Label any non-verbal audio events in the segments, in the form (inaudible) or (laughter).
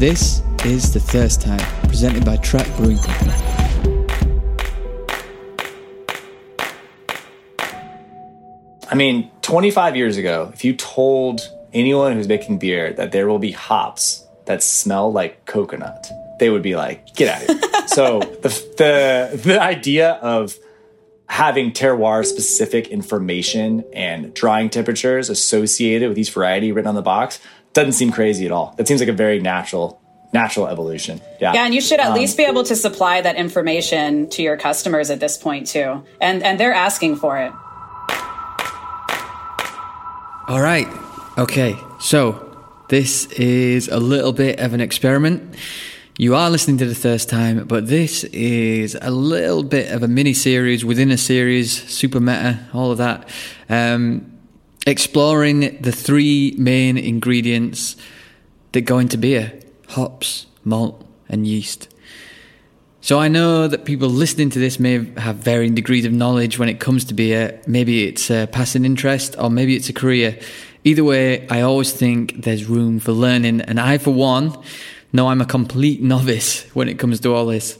This is The Thirst Time, presented by Track Brewing Company. I mean, 25 years ago, if you told anyone who's making beer that there will be hops that smell like coconut, they would be like, "Get out of here!" (laughs) so the the the idea of having terroir specific information and drying temperatures associated with each variety written on the box doesn't seem crazy at all. That seems like a very natural natural evolution. Yeah. Yeah, and you should at um, least be able to supply that information to your customers at this point too. And and they're asking for it. All right. Okay. So this is a little bit of an experiment. You are listening to the first time, but this is a little bit of a mini series within a series, super meta, all of that. Um, exploring the three main ingredients that go into beer hops, malt, and yeast. So I know that people listening to this may have varying degrees of knowledge when it comes to beer. Maybe it's a passing interest or maybe it's a career. Either way, I always think there's room for learning. And I, for one, know I'm a complete novice when it comes to all this.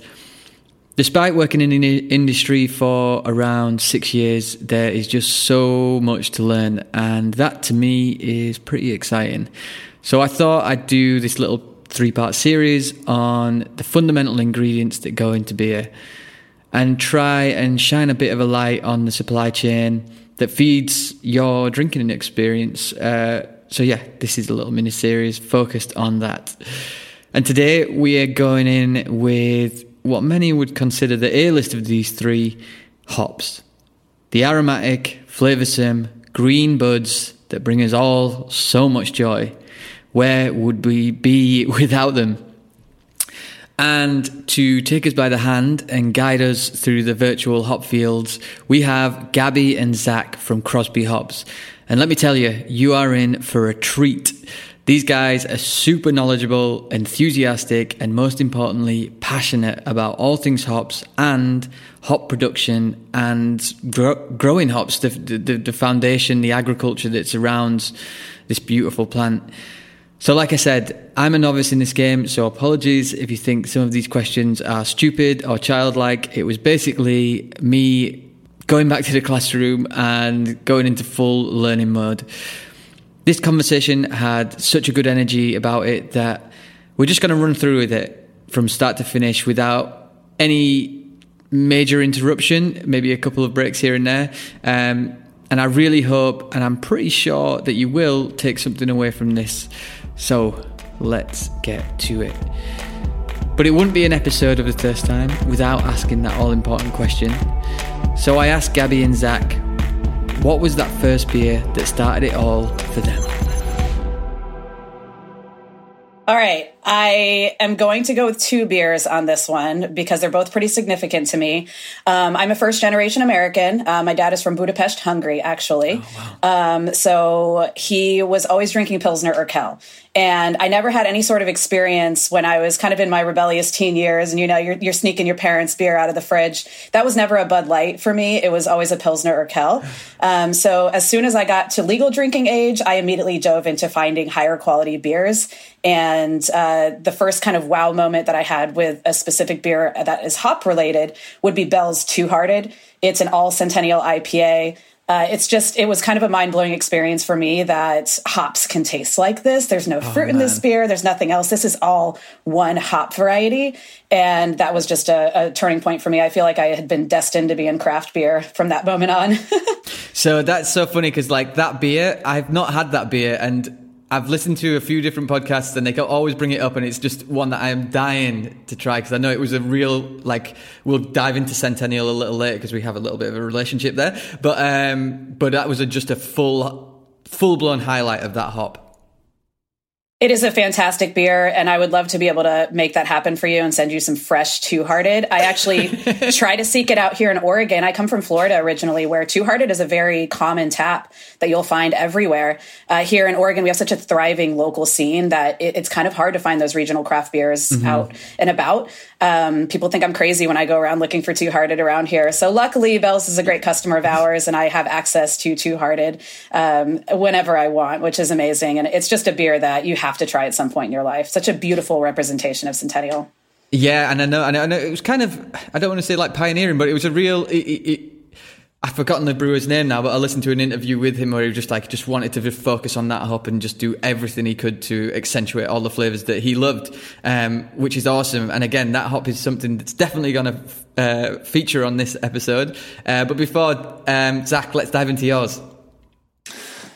Despite working in the industry for around six years, there is just so much to learn. And that to me is pretty exciting. So I thought I'd do this little three part series on the fundamental ingredients that go into beer and try and shine a bit of a light on the supply chain that feeds your drinking experience. Uh, so, yeah, this is a little mini series focused on that. And today we are going in with what many would consider the A list of these three hops the aromatic, flavoursome, green buds that bring us all so much joy. Where would we be (laughs) without them? And to take us by the hand and guide us through the virtual hop fields, we have Gabby and Zach from Crosby Hops. And let me tell you, you are in for a treat. These guys are super knowledgeable, enthusiastic, and most importantly, passionate about all things hops and hop production and growing hops, the, the, the foundation, the agriculture that surrounds this beautiful plant. So, like I said, I'm a novice in this game, so apologies if you think some of these questions are stupid or childlike. It was basically me going back to the classroom and going into full learning mode. This conversation had such a good energy about it that we're just going to run through with it from start to finish without any major interruption, maybe a couple of breaks here and there. Um, and I really hope, and I'm pretty sure that you will take something away from this. So let's get to it. But it wouldn't be an episode of the first time without asking that all important question. So I asked Gabby and Zach, what was that first beer that started it all for them? All right. I am going to go with two beers on this one because they're both pretty significant to me. Um, I'm a first generation American. Uh, my dad is from Budapest, Hungary, actually. Oh, wow. um, so he was always drinking Pilsner Urquell. And I never had any sort of experience when I was kind of in my rebellious teen years and, you know, you're, you're sneaking your parents' beer out of the fridge. That was never a Bud Light for me. It was always a Pilsner Urquell. (laughs) Um, so as soon as I got to legal drinking age, I immediately dove into finding higher quality beers. And uh, the first kind of wow moment that I had with a specific beer that is hop related would be Bell's Two Hearted. It's an all centennial IPA uh, it's just it was kind of a mind-blowing experience for me that hops can taste like this. There's no oh, fruit oh, in this beer. There's nothing else. This is all one hop variety. And that was just a, a, turning point for me. I feel like i had been destined to be in craft beer from that moment on. (laughs) So that's so funny because like that beer i've not had that beer and I've listened to a few different podcasts and they can always bring it up, and it's just one that I am dying to try because I know it was a real like. We'll dive into Centennial a little later because we have a little bit of a relationship there, but um, but that was a, just a full full blown highlight of that hop. It is a fantastic beer, and I would love to be able to make that happen for you and send you some fresh Two Hearted. I actually (laughs) try to seek it out here in Oregon. I come from Florida originally, where Two Hearted is a very common tap that you'll find everywhere. Uh, here in Oregon, we have such a thriving local scene that it, it's kind of hard to find those regional craft beers mm-hmm. out and about. Um, people think I'm crazy when I go around looking for Two Hearted around here. So luckily, Bell's is a great customer of ours, and I have access to Two Hearted um, whenever I want, which is amazing. And it's just a beer that you have have to try at some point in your life. Such a beautiful representation of Centennial. Yeah, and I know, and I know it was kind of I don't want to say like pioneering, but it was a real. It, it, I've forgotten the brewer's name now, but I listened to an interview with him where he just like just wanted to just focus on that hop and just do everything he could to accentuate all the flavors that he loved, um, which is awesome. And again, that hop is something that's definitely going to uh, feature on this episode. Uh, but before um, Zach, let's dive into yours.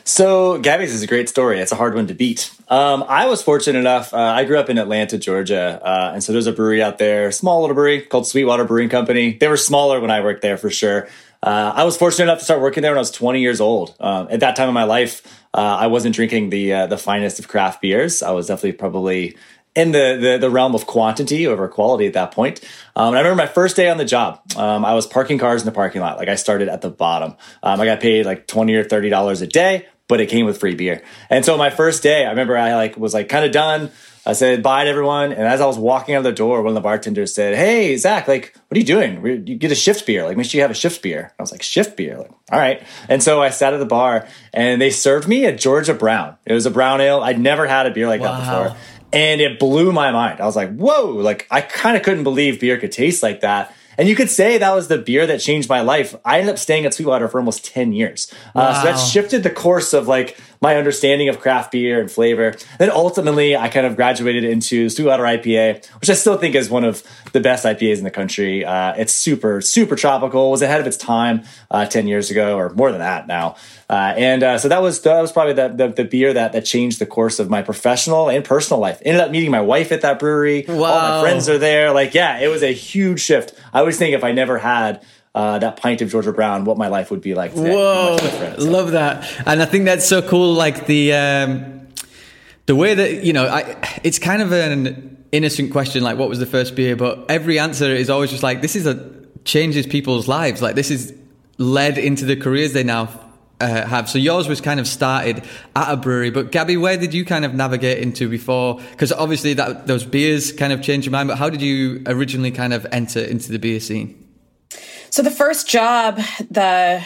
So Gabby's is a great story. It's a hard one to beat. Um, I was fortunate enough. Uh, I grew up in Atlanta, Georgia, uh, and so there's a brewery out there, small little brewery called Sweetwater Brewing Company. They were smaller when I worked there for sure. Uh, I was fortunate enough to start working there when I was 20 years old. Um, at that time in my life, uh, I wasn't drinking the uh, the finest of craft beers. I was definitely probably in the, the, the realm of quantity over quality at that point. Um, and I remember my first day on the job. Um, I was parking cars in the parking lot. Like I started at the bottom. Um, I got paid like twenty or thirty dollars a day but it came with free beer. And so my first day, I remember I like was like kind of done. I said bye to everyone, and as I was walking out the door, one of the bartenders said, "Hey, Zach, like, what are you doing? You get a shift beer. Like, make sure you have a shift beer." I was like, "Shift beer? Like, all right." And so I sat at the bar, and they served me a Georgia Brown. It was a brown ale. I'd never had a beer like wow. that before, and it blew my mind. I was like, "Whoa!" Like, I kind of couldn't believe beer could taste like that. And you could say that was the beer that changed my life. I ended up staying at Sweetwater for almost 10 years. Wow. Uh, so that shifted the course of like my understanding of craft beer and flavor. Then ultimately, I kind of graduated into Sweetwater IPA, which I still think is one of the best IPAs in the country. Uh, it's super, super tropical. It was ahead of its time uh, 10 years ago, or more than that now. Uh, and uh, so that was that was probably the, the, the, beer that that changed the course of my professional and personal life. Ended up meeting my wife at that brewery. Wow. All my friends are there. Like, yeah, it was a huge shift. I always think if I never had uh, that pint of Georgia Brown, what my life would be like. Today. Whoa, love that, and I think that's so cool. Like the um, the way that you know, I, it's kind of an innocent question, like what was the first beer, but every answer is always just like this is a changes people's lives. Like this is led into the careers they now uh, have. So yours was kind of started at a brewery, but Gabby, where did you kind of navigate into before? Because obviously that those beers kind of changed your mind. But how did you originally kind of enter into the beer scene? So the first job, the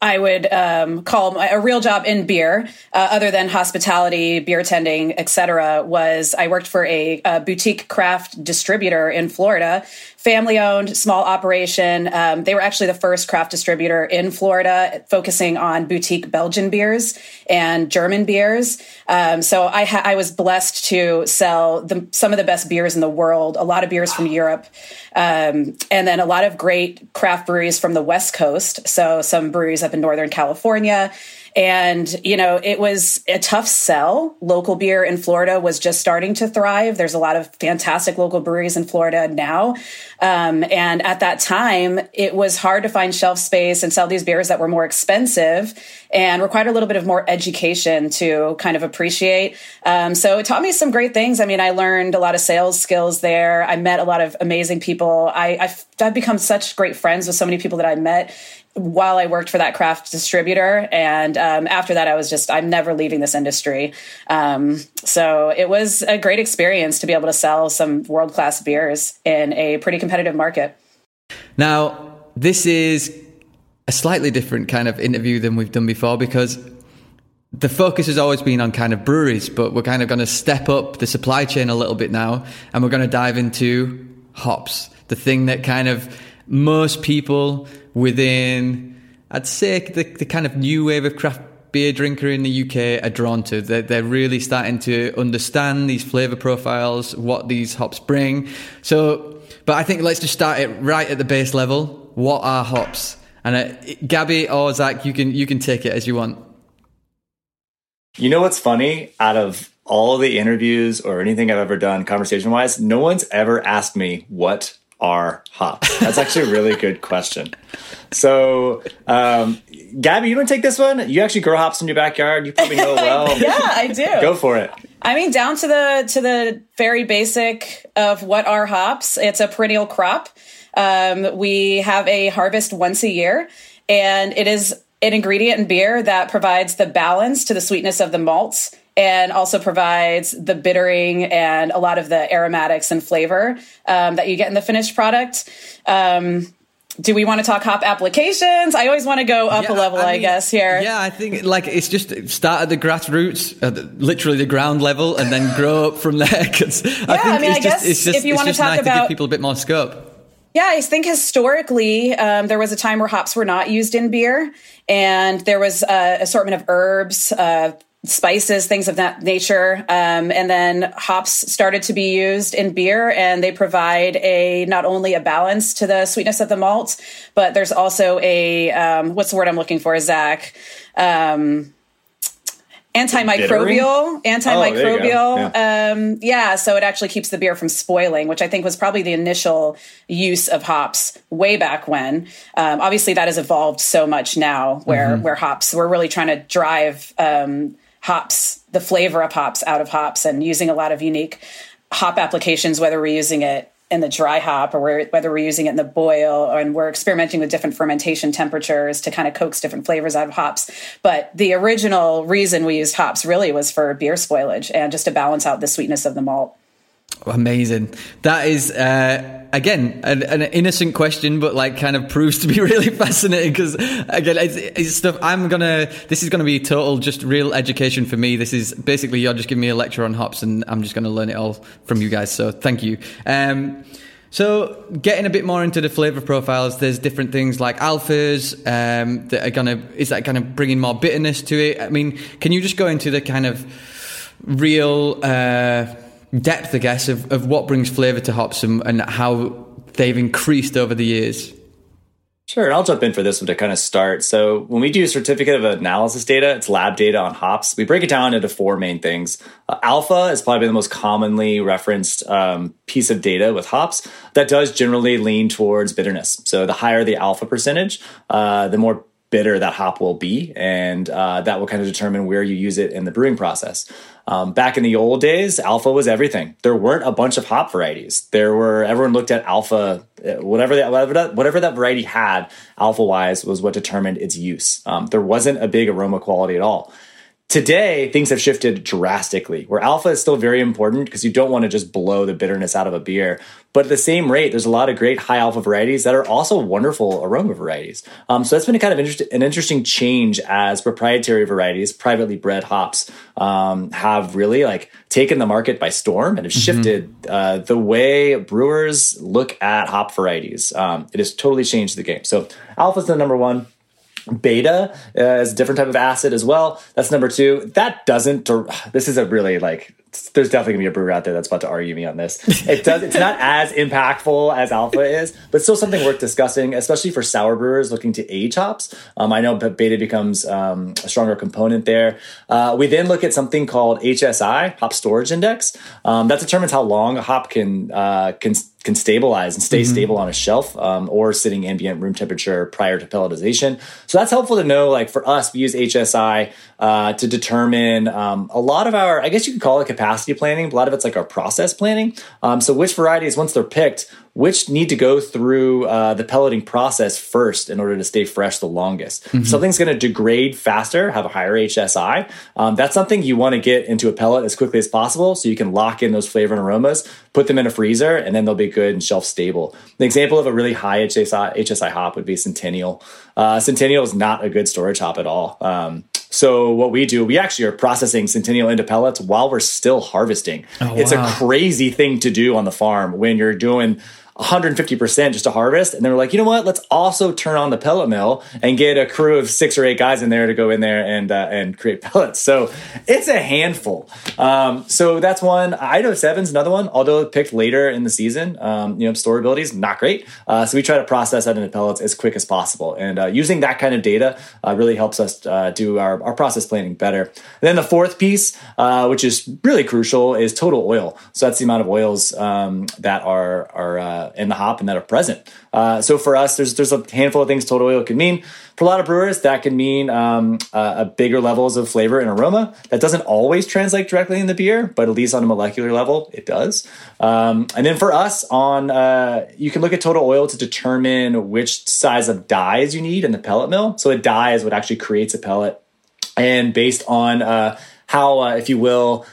I would um, call a real job in beer, uh, other than hospitality, beer tending, etc., was I worked for a, a, boutique craft distributor in Florida family owned, small operation. Um, they were actually the first craft distributor in Florida, focusing on boutique Belgian beers and German beers. Um, so I, ha- I was blessed to sell the, some of the best beers in the world, a lot of beers from Europe, um, and then a lot of great craft breweries from the West Coast. So some breweries up in Northern California. And, you know, it was a tough sell. Local beer in Florida was just starting to thrive. There's a lot of fantastic local breweries in Florida now. Um, and at that time, it was hard to find shelf space and sell these beers that were more expensive and required a little bit of more education to kind of appreciate. Um, so it taught me some great things. I mean, I learned a lot of sales skills there. I met a lot of amazing people. I, I've, I've become such great friends with so many people that I met while I worked for that craft distributor. And um, after that, I was just, I'm never leaving this industry. Um, so it was a great experience to be able to sell some world class beers in a pretty competitive market. Now, this is a slightly different kind of interview than we've done before because the focus has always been on kind of breweries, but we're kind of going to step up the supply chain a little bit now and we're going to dive into hops, the thing that kind of most people within, I'd say, the, the kind of new wave of craft beer drinker in the UK are drawn to. They're, they're really starting to understand these flavor profiles, what these hops bring. So, but I think let's just start it right at the base level. What are hops? And uh, Gabby or Zach, you can you can take it as you want. You know what's funny? Out of all the interviews or anything I've ever done, conversation wise, no one's ever asked me what are hops? That's actually a really good question. So, um, Gabby, you want to take this one? You actually grow hops in your backyard. You probably know (laughs) well. yeah, I do. Go for it. I mean, down to the to the very basic of what are hops. It's a perennial crop. Um, we have a harvest once a year, and it is an ingredient in beer that provides the balance to the sweetness of the malts and also provides the bittering and a lot of the aromatics and flavor um, that you get in the finished product. Um, do we want to talk hop applications? I always want to go up Yeah, a level, I, mean, guess, here. Yeah, I think like it's just start at the grassroots, the, literally the ground level, and then grow up from (laughs) there. Because I think I mean, it's I just, guess it's just, if you wanna talk nice to about- give people a bit more scope. Yeah, I think historically um, there was a time where hops were not used in beer, and there was uh, assortment of herbs, uh, spices, things of that nature, um, and then hops started to be used in beer, and they provide a not only a balance to the sweetness of the malt, but there's also a um, what's the word I'm looking for, Zach? Um, antimicrobial antimicrobial Yeah. um yeah so it actually keeps the beer from spoiling which i think was probably the initial use of hops way back when. Um, obviously that has evolved so much now where where hops we're really trying to drive um, hops the flavor of hops out of hops and using a lot of unique hop applications whether we're using it in the dry hop or we're, whether we're using it in the boil and we're experimenting with different fermentation temperatures to kind of coax different flavors out of hops. But the original reason we used hops really was for beer spoilage and just to balance out the sweetness of the malt Amazing. That is uh, again an, an innocent question, but like kind of proves to be (laughs) really fascinating because again, it's, it's stuff I'm gonna. This is gonna be total just real education for me. This is basically you're just giving me a lecture on hops, and I'm just gonna learn it all from you guys. So thank you. Um, so getting a bit more into the flavor profiles, there's different things like alphas um, that are gonna. Is that kind of bringing more bitterness to it? I mean, can you just go into the kind of real uh, depth, I guess, of, of what brings flavour to hops and, and how they've increased over the years. Sure, and I'll jump in for this one to kind of start. So, when we do certificate of analysis data, it's lab data on hops. We break it down into four main things. Uh, alpha is probably the most commonly referenced um, piece of data with hops that does generally lean towards bitterness. So, the higher the alpha percentage, uh, the more bitter that hop will be, and uh, that will kind of determine where you use it in the brewing process. Um, back in the old days, alpha was everything. There weren't a bunch of hop varieties. There were everyone looked at alpha, uh, whatever that whatever that, whatever that variety had, alpha wise was what determined its use. Um, there wasn't a big aroma quality at all. Today, things have shifted drastically, where alpha is still very important because you don't want to just blow the bitterness out of a beer. But at the same rate, there's a lot of great high alpha varieties that are also wonderful aroma varieties. Um, so that's been a kind of interest, an interesting change as proprietary varieties, privately bred hops, um, have really like taken the market by storm and have shifted uh, the way brewers look at hop varieties. Um, it has totally changed the game. So alpha is the number one. Beta uh, is a different type of acid as well. That's number two. That doesn't. (sighs) This is a really like. There's definitely gonna be a brewer out there that's about to argue me on this. It does. It's not (laughs) as impactful as alpha is, but still something worth discussing, especially for sour brewers looking to age hops. Um, I know beta becomes um, a stronger component there. Uh, we then look at something called HSI, Hop Storage Index. Um, that determines how long a hop can uh, can can stabilize and stay Mm-hmm. stable on a shelf um, or sitting ambient room temperature prior to pelletization. So that's helpful to know. Like for us, we use HSI uh, to determine um, a lot of our, I guess you could call it capacity planning. A lot of it's like our process planning. Um, so which varieties, once they're picked, which need to go through uh, the pelleting process first in order to stay fresh the longest. If something's going to degrade faster, have a higher HSI. Um, that's something you want to get into a pellet as quickly as possible so you can lock in those flavor and aromas, put them in a freezer, and then they'll be good and shelf stable. An example of a really high HSI, HSI hop would be Centennial. Uh, Centennial is not a good storage hop at all. Um, so what we do, we actually are processing Centennial into pellets while we're still harvesting. it's a crazy thing to do on the farm when you're doing 150% just to harvest. And they were like, you know what? Let's also turn on the pellet mill and get a crew of six or eight guys in there to go in there and uh, and create (laughs) pellets. So it's a handful. Um, so that's one. Idaho Seven's another one, although picked later in the season. Um, you know, storability is not great. Uh, so we try to process that into pellets as quick as possible. And uh, using that kind of data uh, really helps us uh, do our, our process planning better. And then the fourth piece, uh, which is really crucial, is total oil. So that's the amount of oils um, that are are uh, in the hop and that are present. Uh, so for us, there's there's a handful of things total oil can mean. For a lot of brewers, that can mean um, uh, a bigger levels of flavor and aroma. That doesn't always translate directly in the beer, but at least on a molecular level, it does. Um, and then for us, on uh, you can look at total oil to determine which size of dies you need in the pellet mill. So a die is what actually creates a pellet, and based on uh, how, uh, if you will,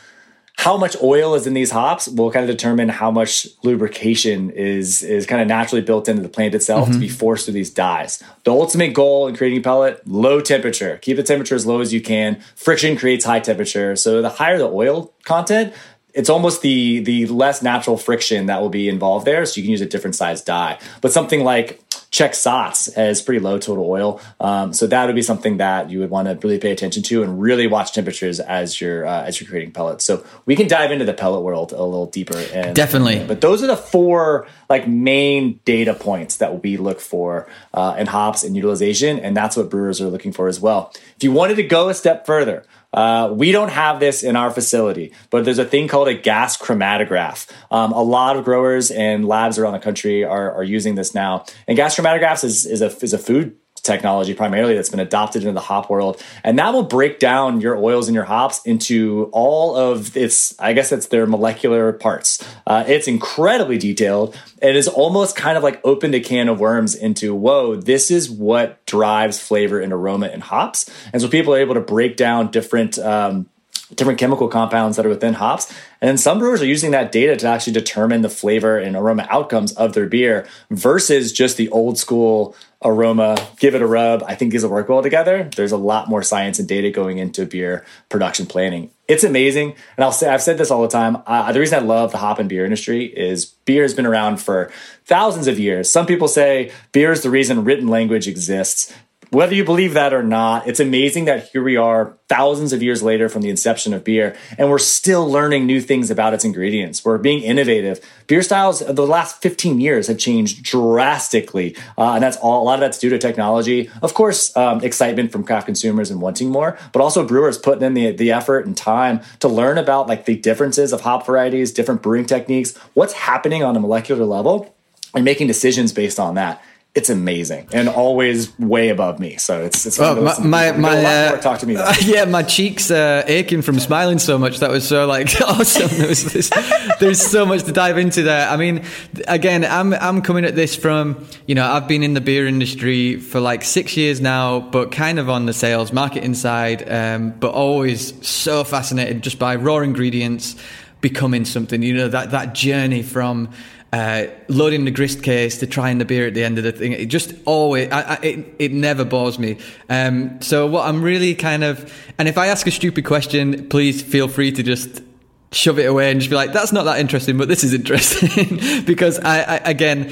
how much oil is in these hops will kind of determine how much lubrication is is kind of naturally built into the plant itself mm-hmm. to be mm-hmm. forced through these dies. The ultimate goal in creating pellet, low temperature. Keep the temperature as low as you can. Friction creates high temperature. So the higher the oil content, it's almost the the less natural friction that will be involved there. So you can use a different size die. But something like Czech Saaz has pretty low total oil. Um, so that would be something that you would want to really pay attention to and really watch temperatures as you're uh, as you're creating pellets. So we can dive into the pellet world a little deeper. And, Definitely. But those are the four like main data points that we look for uh, in hops and utilization, and that's what brewers are looking for as well. If you wanted to go a step further, uh, we don't have this in our facility, but there's a thing called a gas chromatograph. Um, a lot of growers and labs around the country are, are using this now. And gas chromatographs is, is, a, is a food technology primarily that's been adopted into the hop world. And that will break down your oils and your hops into all of its i guess it's their molecular parts. Uh, it's incredibly detailed. It is almost kind of like opened a can of worms into whoa this is what drives flavor and aroma in hops. And so people are able to break down different um, different chemical compounds that are within hops. And then some brewers are using that data to actually determine the flavor and aroma outcomes of their beer versus just the old school aroma, give it a rub. I think these will work well together. There's a lot more science and data going into beer production planning. It's amazing. And I'll say, I've said this all the time. Uh, the reason I love the hop and beer industry is beer has been around for thousands of years. Some people say beer is the reason written language exists whether you believe that or not, it's amazing that here we are thousands of years later from the inception of beer, and we're still learning new things about its ingredients. We're being innovative. Beer styles of the last 15 years have changed drastically, uh, and that's all. A lot of that's due to technology, of course, um, excitement from craft consumers and wanting more, but also brewers putting in the the effort and time to learn about like the differences of hop varieties, different brewing techniques, what's happening on a molecular level, and making decisions based on that it's amazing and always way above me. So it's it's oh, my my, my uh, talk to me. Uh, (laughs) yeah, my cheeks uh, aching from smiling so much. That was so like (laughs) awesome. There was this, there's so much to dive into there. I mean, again, I'm I'm coming at this from you know I've been in the beer industry for like six years now, but kind of on the sales marketing side, um, but always so fascinated just by raw ingredients becoming something. You know that that journey from uh, loading the grist case to trying the beer at the end of the thing. It just always, I, I, it, it never bores me. Um, so what I'm really kind of, and if I ask a stupid question, please feel free to just shove it away and just be like, that's not that interesting, but this is interesting (laughs) because I, I again,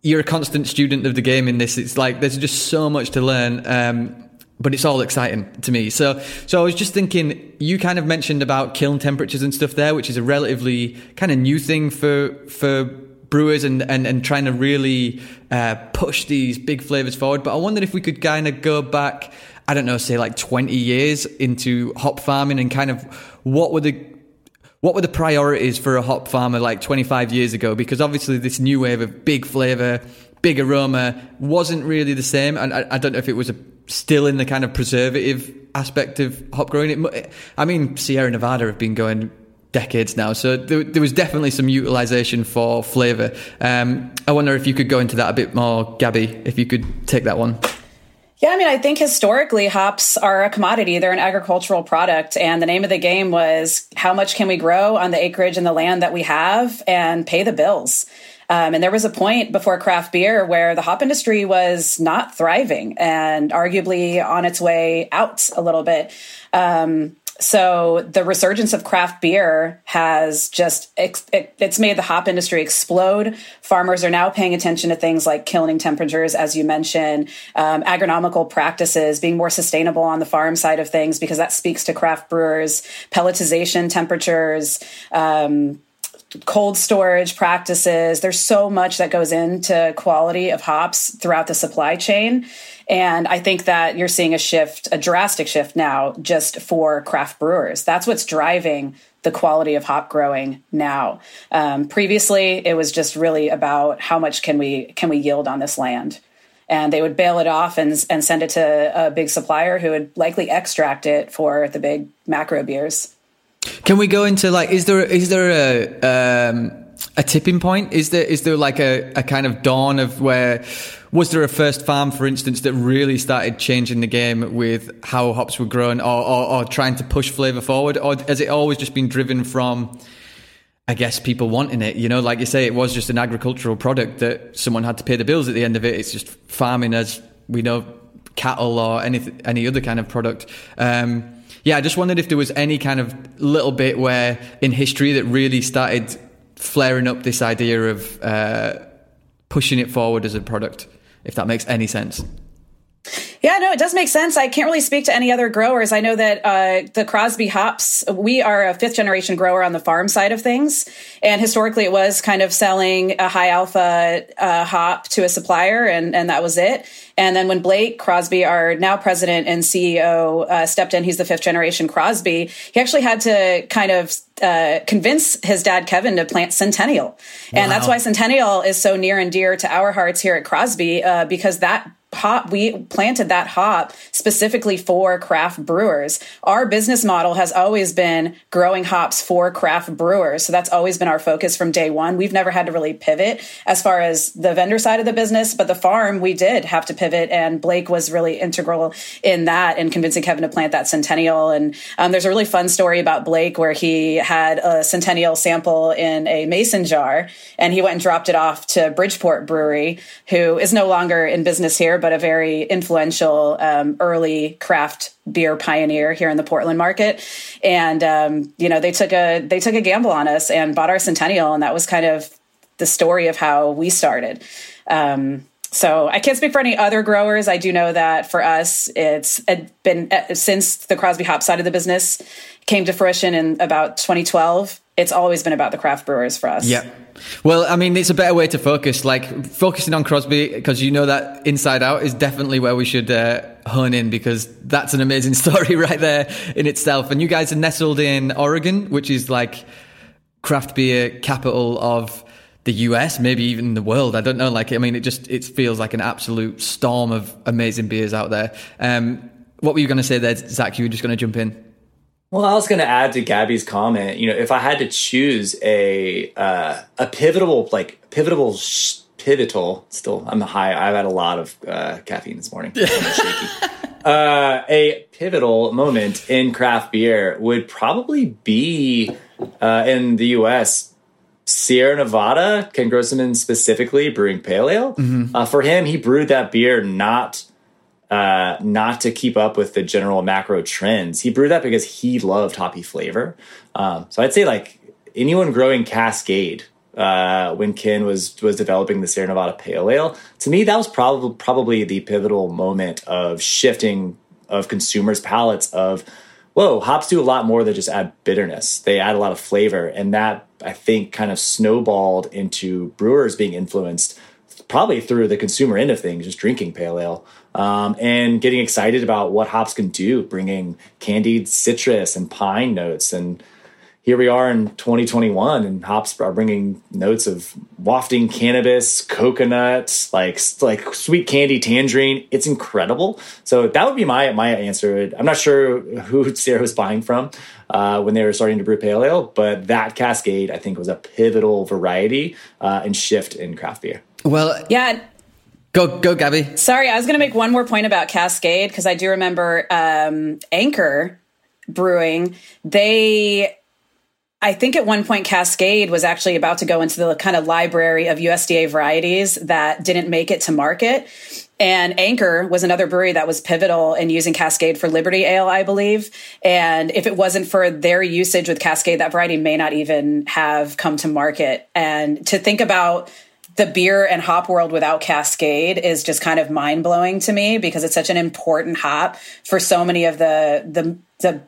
you're a constant student of the game in this. It's like there's just so much to learn. Um, but it's all exciting to me. So, so I was just thinking, you kind of mentioned about kiln temperatures and stuff there, which is a relatively kind of new thing for for brewers and and, and trying to really uh, push these big flavors forward. But I wondered if we could kind of go back, I don't know, say like twenty years into hop farming and kind of what were the what were the priorities for a hop farmer like 25 years ago? Because obviously this new wave of big flavor, big aroma wasn't really the same. And I, I don't know if it was a still in the kind of preservative aspect of hop growing. It, I mean, Sierra Nevada have been going decades now, so there, there was definitely some utilization for flavor. Um, I wonder if you could go into that a bit more, Gabby, if you could take that one. Yeah, I mean, I think historically hops are a commodity. They're an agricultural product. And the name of the game was how much can we grow on the acreage and the land that we have and pay the bills? Um, and there was a point before craft beer where the hop industry was not thriving and arguably on its way out a little bit. Um, so the resurgence of craft beer has just it's made the hop industry explode farmers are now paying attention to things like kilning temperatures as you mentioned um, agronomical practices being more sustainable on the farm side of things because that speaks to craft brewers pelletization temperatures um, cold storage practices. There's so much that goes into quality of hops throughout the supply chain. And I think that you're seeing a shift, a drastic shift now just for craft brewers. That's what's driving the quality of hop growing now. Um, previously, it was just really about how much can we can we yield on this land, and they would bale it off and and send it to a big supplier who would likely extract it for the big macro beers. Can we go into like is there is there a um, a tipping point? Is there is there like a, a kind of dawn of where was there a first farm, for instance, that really started changing the game with how hops were grown, or, or, or trying to push flavor forward, or has it always just been driven from? I guess people wanting it, you know, like you say, it was just an agricultural product that someone had to pay the bills at the end of it. It's just farming as we know cattle or any any other kind of product. Um, yeah, I just wondered if there was any kind of little bit where in history that really started flaring up this idea of uh, pushing it forward as a product, if that makes any sense. Yeah, no, it does make sense. I can't really speak to any other growers. I know that uh, the Crosby hops, we are a fifth generation grower on the farm side of things. And historically, it was kind of selling a high alpha uh, hop to a supplier, and, and that was it. And then when Blake Crosby, our now president and CEO, uh, stepped in, he's the fifth generation Crosby, he actually had to kind of uh, convince his dad Kevin to plant Centennial, and wow. that's why Centennial is so near and dear to our hearts here at Crosby uh, because that hop we planted that hop specifically for craft brewers. Our business model has always been growing hops for craft brewers. So that's always been our focus from day one. We've never had to really pivot as far as the vendor side of the business but the farm we did have to pivot and blake was really integral in that and convincing kevin to plant that centennial. And um, there's a really fun story about blake where he had a centennial sample in a mason jar and he went and dropped it off to bridgeport brewery who is no longer in business here but a very influential um, early craft beer pioneer here in the Portland market. And um, you know, they took a they took a gamble on us and bought our centennial, and that was kind of the story of how we started. Um, so I can't speak for any other growers. I do know that for us, it's been uh, since the Crosby Hop side of the business came to fruition in about 2012. It's always been about the craft brewers for us. Yeah. Well, I mean, it's a better way to focus. Like focusing on Crosby because you know that Inside Out is definitely where we should uh, hone in because that's an amazing (laughs) story right there in itself. And you guys are nestled in Oregon, which is like craft beer capital of the US, maybe even the world. I don't know. Like, I mean, it just it feels like an absolute storm of amazing beers out there. Um, what were you going to say there, Zach? You were just going to jump in. Well, I was going to add to Gabby's comment. You know, if I had to choose a uh, a pivotal, like pivotal, sh- pivotal. Still, I'm high. I've had a lot of uh, caffeine this morning. (laughs) uh, a pivotal moment in craft beer would probably be uh, in the U.S. Sierra Nevada, Ken Grossman specifically brewing pale ale. Mm-hmm. Uh, for him, he brewed that beer not uh, not to keep up with the general macro trends. He brewed that because he loved hoppy flavor. Um, so I'd say like anyone growing Cascade uh, when Ken was was developing the Sierra Nevada Pale Ale, to me that was probably probably the pivotal moment of shifting of consumers' palates of whoa, hops do a lot more than just add bitterness. They add a lot of flavor, and that I think kind of snowballed into brewers being influenced probably through the consumer end of things, just drinking pale ale um, and getting excited about what hops can do, bringing candied citrus and pine notes. And here we are in 2021, and hops are bringing notes of wafting cannabis, coconut, like like sweet candy, tangerine. It's incredible. So that would be my my answer. I'm not sure who (laughs) Sierra was buying from uh, when they were starting to brew pale ale, but that Cascade I think was a pivotal variety uh, and shift in craft beer. Well, yeah. Go, go, Gabby. Sorry, I was going to make one more point about Cascade because I do remember um, Anchor Brewing. They, I think at one point, Cascade was actually about to go into the kind of library of USDA varieties that didn't make it to market. And Anchor was another brewery that was pivotal in using Cascade for Liberty Ale, I believe. And if it wasn't for their usage with Cascade, that variety may not even have come to market. And to think about the beer and hop world without Cascade is just kind of mind blowing to me because it's such an important hop for so many of the the the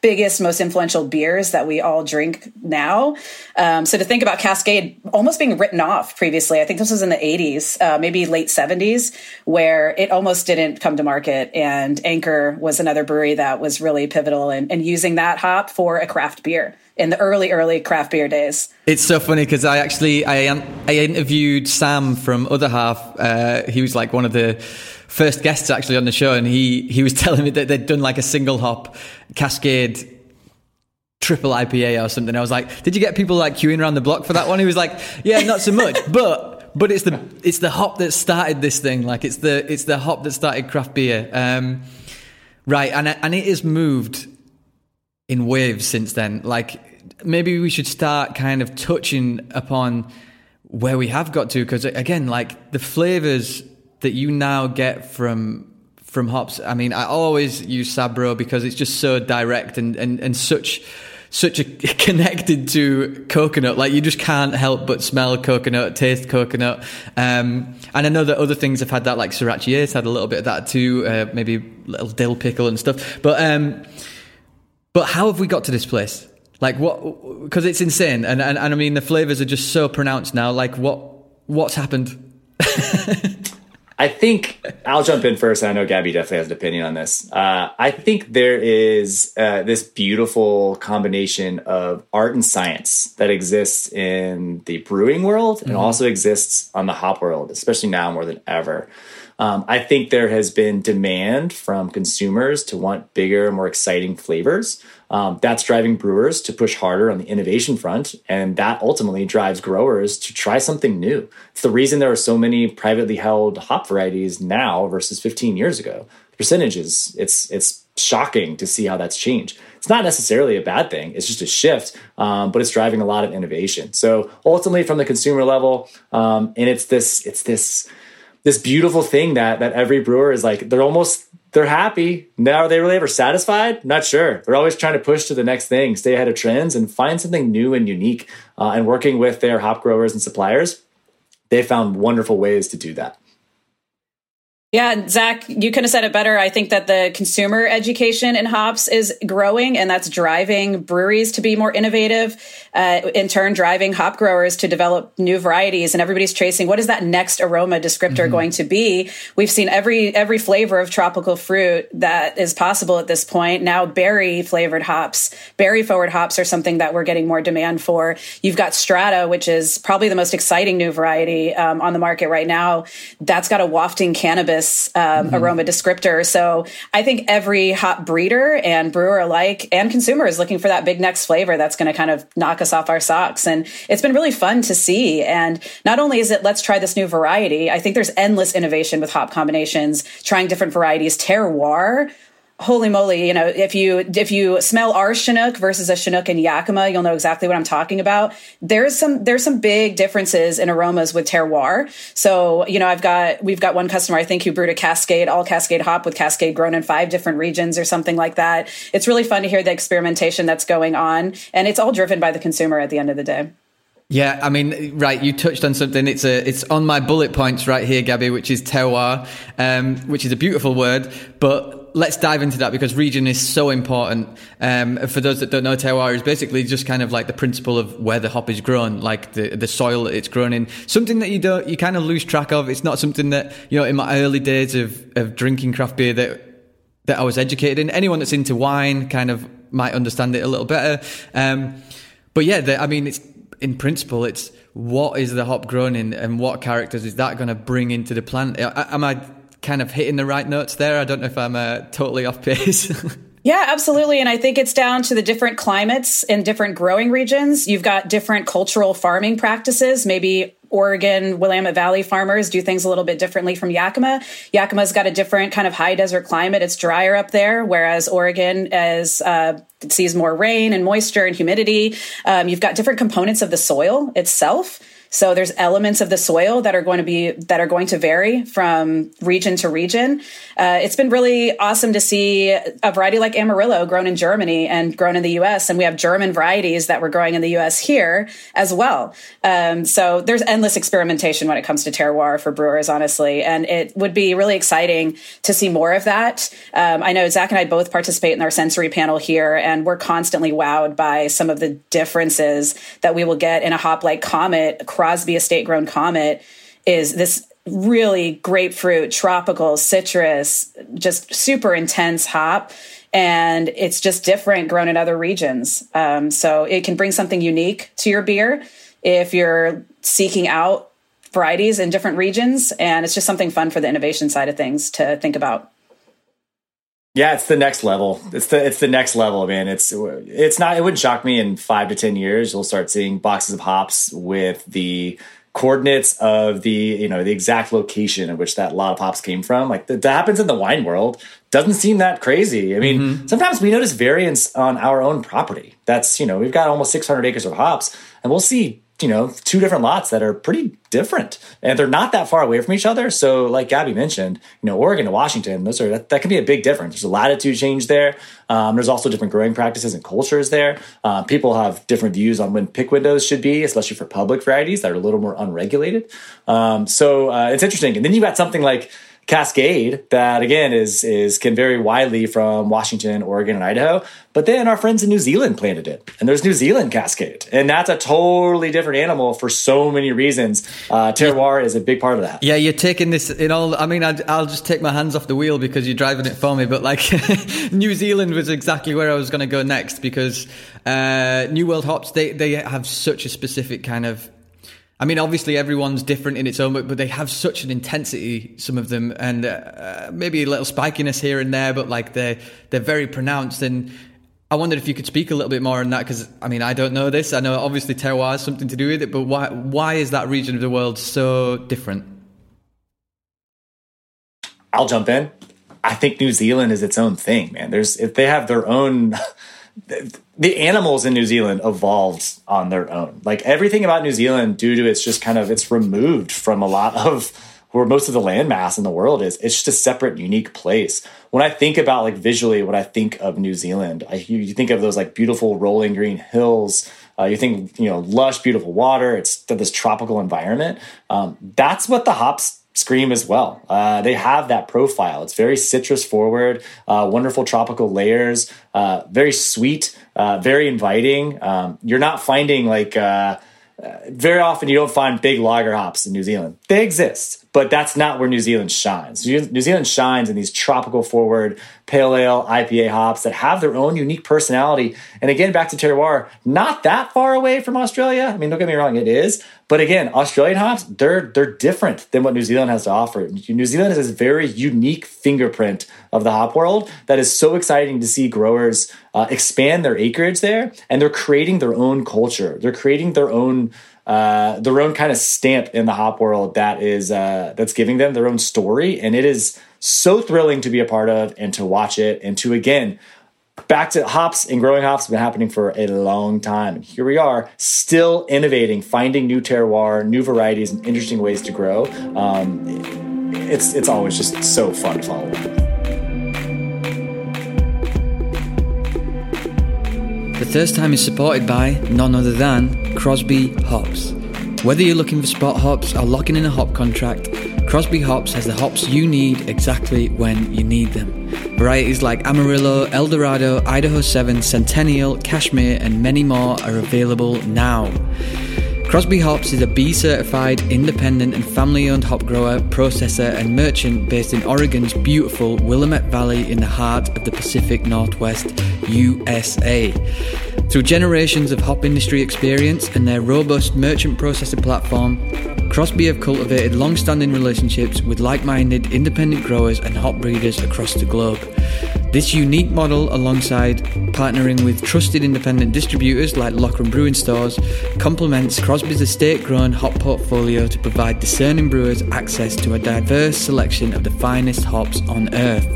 biggest, most influential beers that we all drink now. Um, so to think about Cascade almost being written off previously, I think this was in the 80s, uh, maybe late 70s, where it almost didn't come to market. And Anchor was another brewery that was really pivotal in, in using that hop for a craft beer in the early, early craft beer days. It's so funny because I actually I I interviewed Sam from Other Half. Uh, he was like one of the first guests actually on the show, and he he was (laughs) telling me that they'd done like a single hop Cascade triple IPA or something. I was like, did you get people like queuing around the block for that one? He was like, yeah, not so much, (laughs) but but it's the it's the hop that started this thing. Like it's the it's the hop that started craft beer. Um, right, and and it has moved in waves since then. Like maybe we should start kind of touching upon where we have got to because again, like the flavors that you now get from from hops. I mean, I always use Sabro because it's just so direct and and, and such such a (laughs) connected to coconut. Like you just can't help but smell coconut, taste coconut. Um, and I know that other things have had that, like Sorachi Ace had a little bit of that too, uh, maybe little dill pickle and stuff. But um, but how have we got to this place? Like what? Because it's insane, and, and and I mean the flavors are just so pronounced now. Like what what's happened? (laughs) I think I'll jump in first. I know Gabby definitely has an opinion on this. Uh, I think there is uh, this beautiful combination of art and science that exists in the brewing world and mm-hmm. also exists on the hop world, especially now more than ever. Um, I think there has been demand from consumers to want bigger, more exciting flavors. Um, that's driving brewers to push harder on the innovation front, and that ultimately drives growers to try something new. It's the reason there are so many privately held hop varieties now versus 15 years ago. The percentages, it's it's shocking to see how that's changed. It's not necessarily a bad thing; it's just a shift, um, but it's driving a lot of innovation. So ultimately, from the consumer level, um, and it's this it's this this beautiful thing that that every brewer is like they're almost they're happy. Now are they really ever satisfied? Not sure. They're always trying to push to the next thing stay ahead of trends and find something new and unique uh, and working with their hop growers and suppliers. They found wonderful ways to do that yeah, Zach, you could have said it better. I think that the consumer education in hops is growing, and that's driving breweries to be more innovative. Uh, in turn, driving hop growers to develop new varieties. And everybody's chasing what is that next aroma descriptor mm-hmm. going to be? We've seen every every flavor of tropical fruit that is possible at this point. Now, berry flavored hops, berry forward hops are something that we're getting more demand for. You've got Strata, which is probably the most exciting new variety um, on the market right now. That's got a wafting cannabis um, mm-hmm. aroma descriptor. So I think every hop breeder and brewer alike and consumer is looking for that big next flavor that's going to kind of knock us off our socks. And it's been really fun to see. And not only is it let's try this new variety, I think there's endless innovation with hop combinations, trying different varieties. Terroir holy moly you know if you if you smell our chinook versus a chinook in yakima you'll know exactly what i'm talking about there's some there's some big differences in aromas with terroir so you know i've got we've got one customer i think who brewed a cascade all cascade hop with cascade grown in five different regions or something like that it's really fun to hear the experimentation that's going on and it's all driven by the consumer at the end of the day yeah, I mean, right. You touched on something. It's a, it's on my bullet points right here, Gabby, which is terroir, um, which is a beautiful word. But let's dive into that because region is so important. Um, for those that don't know, terroir is basically just kind of like the principle of where the hop is grown, like the the soil that it's grown in. Something that you don't, you kind of lose track of. It's not something that you know. In my early days of of drinking craft beer, that that I was educated in. Anyone that's into wine kind of might understand it a little better. Um, but yeah, the, I mean, it's in principle, it's what is the hop grown in and what characters is that going to bring into the plant? Am I kind of hitting the right notes there? I don't know if I'm uh, totally off pace. (laughs) Yeah, absolutely. And I think it's down to the different climates in different growing regions. You've got different cultural farming practices. Maybe Oregon, Willamette Valley farmers do things a little bit differently from Yakima. Yakima's got a different kind of high desert climate. It's drier up there, whereas Oregon is, uh, sees more rain and moisture and humidity. Um, you've got different components of the soil itself. So there's elements of the soil that are going to be that are going to vary from region to region. Uh, it's been really awesome to see a variety like Amarillo grown in Germany and grown in the U.S. And we have German varieties that we're growing in the U.S. here as well. Um, so there's endless experimentation when it comes to terroir for brewers, honestly, and it would be really exciting to see more of that. Um, I know Zach and I both participate in our sensory panel here, and we're constantly wowed by some of the differences that we will get in a hop like Comet Crosby estate grown comet is this really grapefruit, tropical, citrus, just super intense hop. And it's just different grown in other regions. Um, so it can bring something unique to your beer if you're seeking out varieties in different regions. And it's just something fun for the innovation side of things to think about. Yeah, it's the next level. It's the it's the next level, man. It's it's not. It wouldn't shock me in five to ten years. You'll start seeing boxes of hops with the coordinates of the you know the exact location in which that lot of hops came from. Like that, happens in the wine world. Doesn't seem that crazy. I mean, mm-hmm. sometimes we notice variance on our own property. That's you know we've got almost 600 acres of hops, and we'll see you know two different lots that are pretty different. And they're not that far away from each other. So like gabby mentioned you know oregon to washington those are that, that can be a big difference. There's a latitude change there. Um, there's also different growing practices and cultures there. Uh, people have different views on when pick windows should be especially for public varieties that are a little more unregulated. Um, so uh, it's interesting. And then you got something like Cascade that again is is can vary widely from Washington, Oregon, and Idaho. But then our friends in New Zealand planted it, and there's New Zealand Cascade, and that's a totally different animal for so many reasons. Uh, terroir is a big part of that. Yeah, you're taking this in all. I mean, i will just take my hands off the wheel because you're driving it for me. But like, (laughs) New Zealand was exactly where I was going to go next because uh, New World hops they they have such a specific kind of I mean, obviously everyone's different in its own way, but they have such an intensity, some of them, and uh, maybe a little spikiness here and there, but like they're they're very pronounced. And I wondered if you could speak a little bit more on that because I mean, I don't know this. I know obviously terroir has something to do with it, but why why is that region of the world so different? I'll jump in. I think New Zealand is its own thing, man. There's if they have their own (laughs) the animals in New Zealand evolved on their own. Like everything about New Zealand, due to it's just kind of it's removed from a lot of where most of the landmass in the world is. It's just a separate, unique place. When I think about like visually, what I think of New Zealand, I, you, you think of those like beautiful rolling green hills. Uh, you think you know lush, beautiful water. It's this tropical environment. Um, that's what the hops Scream as well. Uh, they have that profile. It's very citrus forward, uh, wonderful tropical layers, uh, very sweet, uh, very inviting. Um, you're not finding like very often you don't find big lager hops in New Zealand. They exist, but that's not where New Zealand shines. New Zealand shines in these tropical forward pale ale IPA hops that have their own unique personality. And again, back to terroir, not that far away from Australia. I mean, don't get me wrong, it is. But again, Australian hops, they're they're different than what New Zealand has to offer. New Zealand has this very unique fingerprint of the hop world that is so exciting to see growers uh, expand their acreage there, and they're creating their own culture. They're creating their own uh, their own kind of stamp in the hop world that is uh, that's giving them their own story, and it is so thrilling to be a part of and to watch it and to again back to hops and growing hops have been happening for a long time. And here we are, still innovating, finding new terroir, new varieties, and interesting ways to grow. Um, it's it's always just so fun to The Thirst Time is supported by none other than Crosby Hops. Whether you're looking for spot hops or locking in a hop contract, Crosby Hops has the hops you need exactly when you need them. Varieties like Amarillo, Eldorado, Idaho 7, Centennial, Cashmere, and many more are available now. Crosby Hops is a B certified, independent, and family owned hop grower, processor, and merchant based in Oregon's beautiful Willamette Valley in the heart of the Pacific Northwest, USA. Through generations of hop industry experience and their robust merchant processor platform, Crosby have cultivated long standing relationships with like minded independent growers and hop breeders across the globe. This unique model, alongside partnering with trusted independent distributors like Loughran Brewing Stores, complements Crosby's estate grown hop portfolio to provide discerning brewers access to a diverse selection of the finest hops on earth.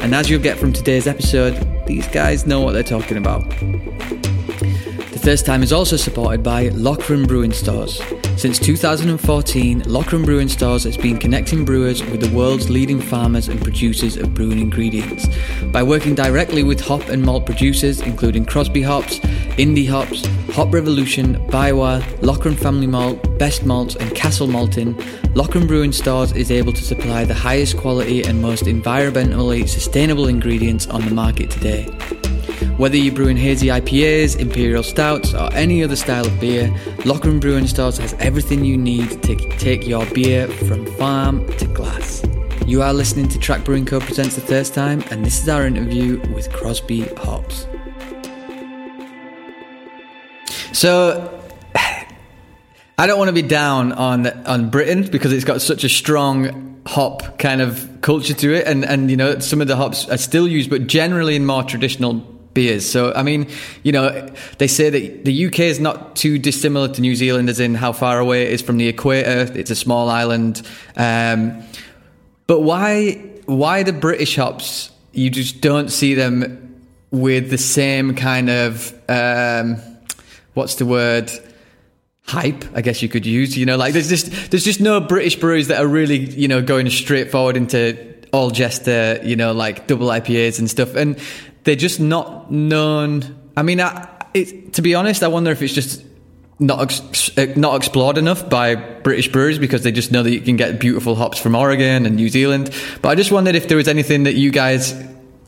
And as you'll get from today's episode, these guys know what they're talking about. The Thirst Time is also supported by Loughran Brewing Stores. Since 2014, Loughran Brewing Stores has been connecting brewers with the world's leading farmers and producers of brewing ingredients. By working directly with hop and malt producers, including Crosby Hops, Indie Hops, Hop Revolution, Biwa, Loughran Family Malt, Best Malts, and Castle Malting, Loughran Brewing Stores is able to supply the highest quality and most environmentally sustainable ingredients on the market today. Whether you're brewing hazy IPAs, imperial stouts, or any other style of beer, Loughran Brewing Stores has everything you need to take your beer from farm to glass. You are listening to Track Brewing Co. presents the Thirst Time, and this is our interview with Crosby Hops. So, I don't want to be down on on Britain because it's got such a strong hop kind of culture to it, and and you know some of the hops are still used, but generally in more traditional beers. So I mean, you know, they say that the UK is not too dissimilar to New Zealand, as in how far away it is from the equator. It's a small island, um, but why why the British hops? You just don't see them with the same kind of um, what's the word hype i guess you could use you know like there's just there's just no british breweries that are really you know going straight forward into all jester you know like double ipas and stuff and they're just not known i mean I, it, to be honest i wonder if it's just not ex- not explored enough by British brewers because they just know that you can get beautiful hops from Oregon and New Zealand. But I just wondered if there was anything that you guys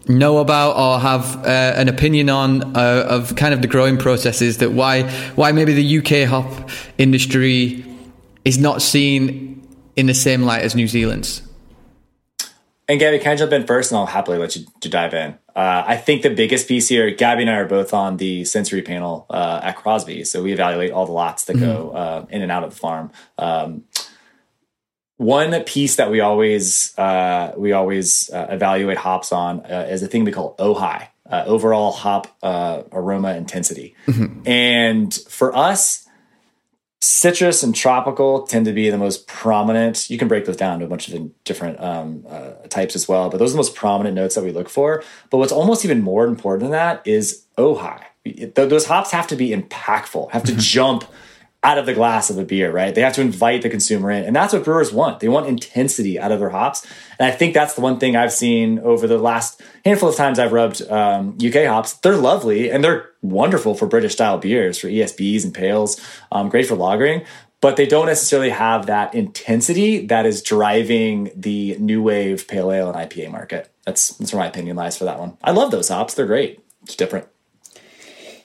know about or have uh, an opinion on uh, of kind of the growing processes that why why maybe the UK hop industry is not seen in the same light as New Zealand's. And Gabby, can I jump in first, and I'll happily let you to dive in. Uh, I think the biggest piece here, Gabby and I are both on the sensory panel uh, at Crosby, so we evaluate all the lots that mm-hmm. go uh, in and out of the farm. Um, one piece that we always uh, we always uh, evaluate hops on uh, is a thing we call OHI, uh, overall hop uh, aroma intensity. Mm-hmm. And for us, citrus and tropical tend to be the most prominent. You can break those down to a bunch of different um, uh, types as well, but those are the most prominent notes that we look for. But what's almost even more important than that is OHI. those hops have to be impactful, have to mm-hmm. (laughs) jump out of the glass of a beer, right? They have to invite the consumer in. And that's what brewers want. They want intensity out of their hops. And I think that's the one thing I've seen over the last handful of times I've rubbed um, UK hops. They're lovely and they're wonderful for British style beers, for ESBs and pales, um, great for lagering. But they don't necessarily have that intensity that is driving the new wave pale ale and IPA market. That's, that's where my opinion lies for that one. I love those hops. They're great. It's different.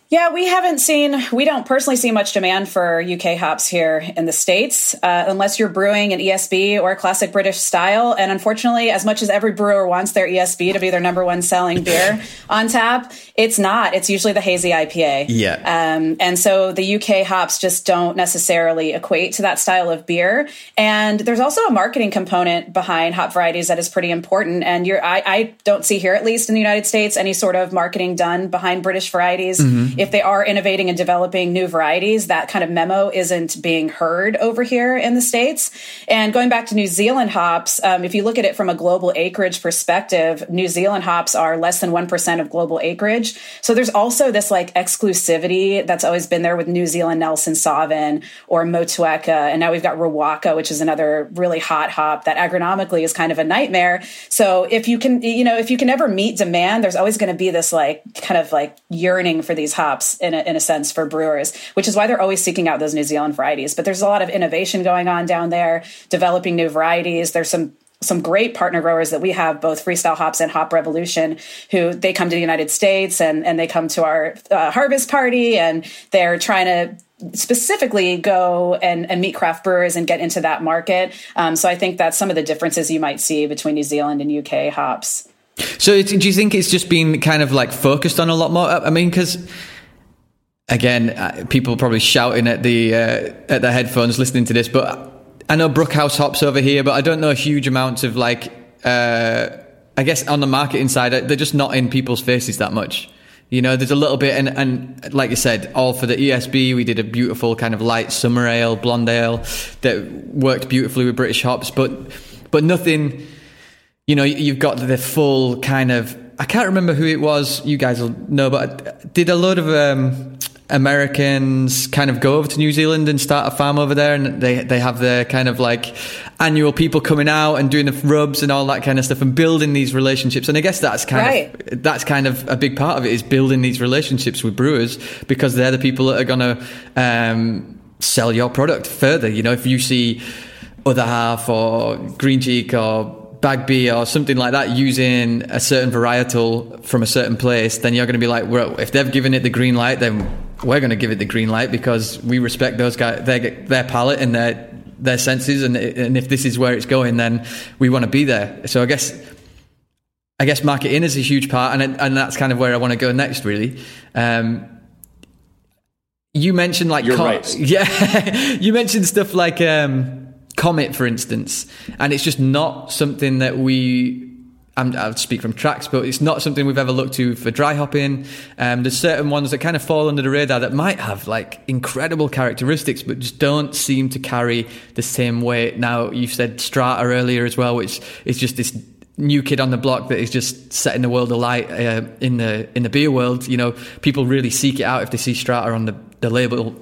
Yeah, we haven't seen, we don't personally see much demand for UK hops here in the States, uh, unless you're brewing an ESB or a classic British style. And unfortunately, as much as every brewer wants their ESB to be their number one selling beer (laughs) on tap, it's not. It's usually the hazy IPA. Yeah. Um, and so the UK hops just don't necessarily equate to that style of beer. And there's also a marketing component behind hop varieties that is pretty important. And you're, I, I don't see here, at least in the United States, any sort of marketing done behind British varieties. Mm-hmm if they are innovating and developing new varieties, that kind of memo isn't being heard over here in the States. And going back to New Zealand hops, um, if you look at it from a global acreage perspective, New Zealand hops are less than 1% of global acreage. So there's also this like exclusivity that's always been there with New Zealand Nelson Sauvin or Motueka. And now we've got Riwaka, which is another really hot hop that agronomically is kind of a nightmare. So if you can, you know, if you can ever meet demand, there's always going to be this like kind of like yearning for these hops in a, in a sense for brewers, which is why they're always seeking out those New Zealand varieties. But there's a lot of innovation going on down there, developing new varieties. There's some some great partner growers that we have, both Freestyle Hops and Hop Revolution, who they come to the United States and, and they come to our uh, harvest party and they're trying to specifically go and, and meet craft brewers and get into that market. Um, so I think that's some of the differences you might see between New Zealand and UK hops. So do you think it's just been kind of like focused on a lot more? I mean, because again, uh, people probably shouting at the uh, at the headphones listening to this, but I know Brookhouse hops over here, but I don't know a huge amounts of like. Uh, I guess on the marketing side, uh, they're just not in people's faces that much. You know, there's a little bit, and, and like you said, all for the ESB, we did a beautiful kind of light summer ale, blonde ale that worked beautifully with British hops, but but nothing. You know, you've got the full kind of. I can't remember who it was. You guys will know, but I did a load of um, Americans kind of go over to New Zealand and start a farm over there, and they they have their kind of like annual people coming out and doing the rubs and all that kind of stuff, and building these relationships. And I guess that's kind right. of that's kind of a big part of it is building these relationships with brewers because they're the people that are going to um, sell your product further. You know, if you see other half or green cheek or Bagby or something like that using a certain varietal from a certain place, then you're going to be like, well, if they've given it the green light, then we're going to give it the green light because we respect those guys, their their palate and their their senses, and and if this is where it's going, then we want to be there. So I guess. I guess marketing is a huge part, and and that's kind of where I want to go next. Really, um, you mentioned like you're co- right. (laughs) Yeah, you mentioned stuff like um, Comet, for instance, and it's just not something that we. I'm, I'll speak from tracks, but it's not something we've ever looked to for dry hopping. Um, there's certain ones that kind of fall under the radar that might have like incredible characteristics, but just don't seem to carry the same weight. Now, you've said Strata earlier as well, which is just this new kid on the block that is just setting the world alight uh, in the in the beer world. You know, people really seek it out if they see Strata on the, the label.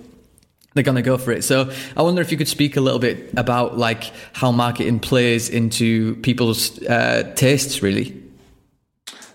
They're gonna go for it. So I wonder if you could speak a little bit about like how marketing plays into people's uh, tastes, really.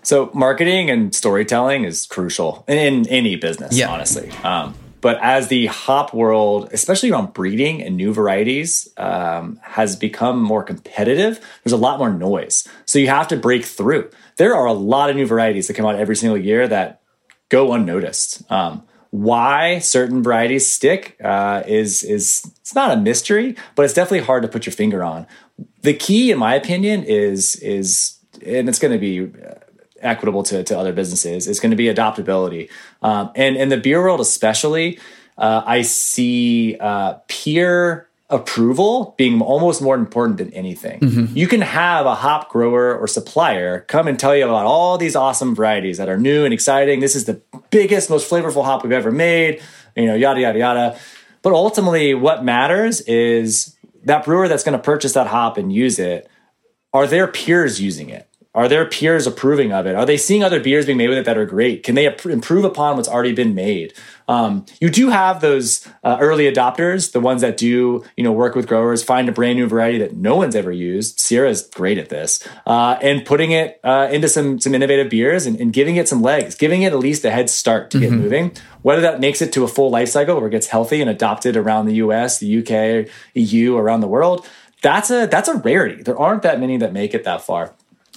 So marketing and storytelling is crucial in, in any business, Yeah. honestly. Um, but as the hop world, especially around breeding and new varieties, um, has become more competitive, there's a lot more noise. So you have to break through. There are a lot of new varieties that come out every single year that go unnoticed. Um, why certain varieties stick uh, is is it's not a mystery, but it's definitely hard to put your finger on. The key, in my opinion, is is and it's going to be uh, equitable to, to other businesses. It's going to be adaptability, um, and in the beer world especially, uh, I see uh, peer approval being almost more important than anything. Mm-hmm. You can have a hop grower or supplier come and tell you about all these awesome varieties that are new and exciting. This is the biggest, most flavorful hop we've ever made, you know, yada, yada, yada. But ultimately, what matters is that brewer that's going to purchase that hop and use it are their peers using it? Are their peers approving of it? Are they seeing other beers being made with it that are great? Can they improve upon what's already been made? Um, you do have those uh, early adopters, the ones that do, you know, work with growers, find a brand new variety that no one's ever used. Sierra is great at this, uh, and putting it uh, into some some innovative beers and, and giving it some legs, giving it at least a head start to get moving. Whether that makes it to a full life cycle where it gets healthy and adopted around the U.S., the U.K., EU, around the world, that's a that's a rarity. There aren't that many that make it that far.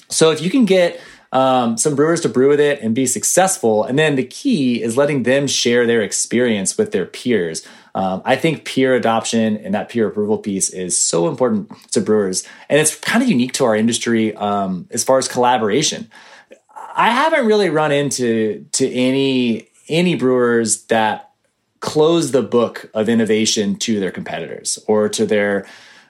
So if you can get um, some brewers to brew with it and be successful, and then the key is letting them share their experience with their peers. Um, I think peer adoption and that peer approval piece is so important to brewers, and it's kind of unique to our industry um, as far as collaboration. I haven't really run into to any any brewers that close the book of innovation to their competitors or to their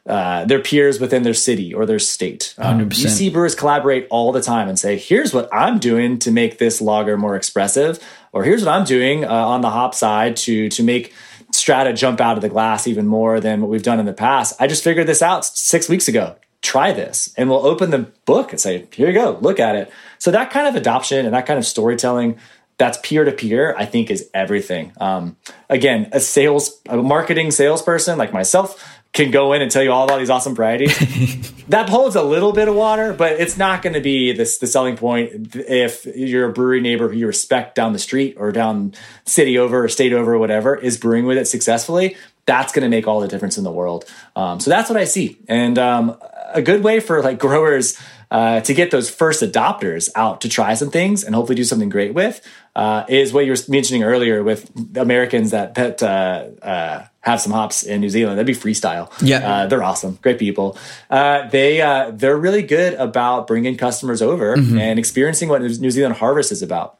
uh, their peers within their city or their state. Um, you 100%. see brewers collaborate all the time and say, "Here's what I'm doing to make this lager more expressive," or "Here's what I'm doing uh, on the hop side to to make." Strata jump out of the glass even more than what we've done in the past. I just figured this out six weeks ago. Try this, and we'll open the book and say, "Here you go, look at it." So that kind of adoption and that kind of storytelling that's peer to peer i think is everything um, again a sales a marketing salesperson like myself can go in and tell you all about these awesome varieties. (laughs) That holds a little bit of water but it's not going to be this the selling point if you're brewery neighbor who you respect down the street or down city over or state over or whatever is brewing with it successfully that's going to make all the difference in the world. Um, so that's what i see. And um, a good way for like (laughs) growers uh, to get those first adopters out to try some things and hopefully do something great with uh, is what you were mentioning earlier with Americans that that uh, uh, have some hops in New Zealand. That'd be freestyle. Yeah. uh, they're awesome, great people. Uh, they uh, they're really good about bringing customers over and experiencing what New Zealand harvest is about.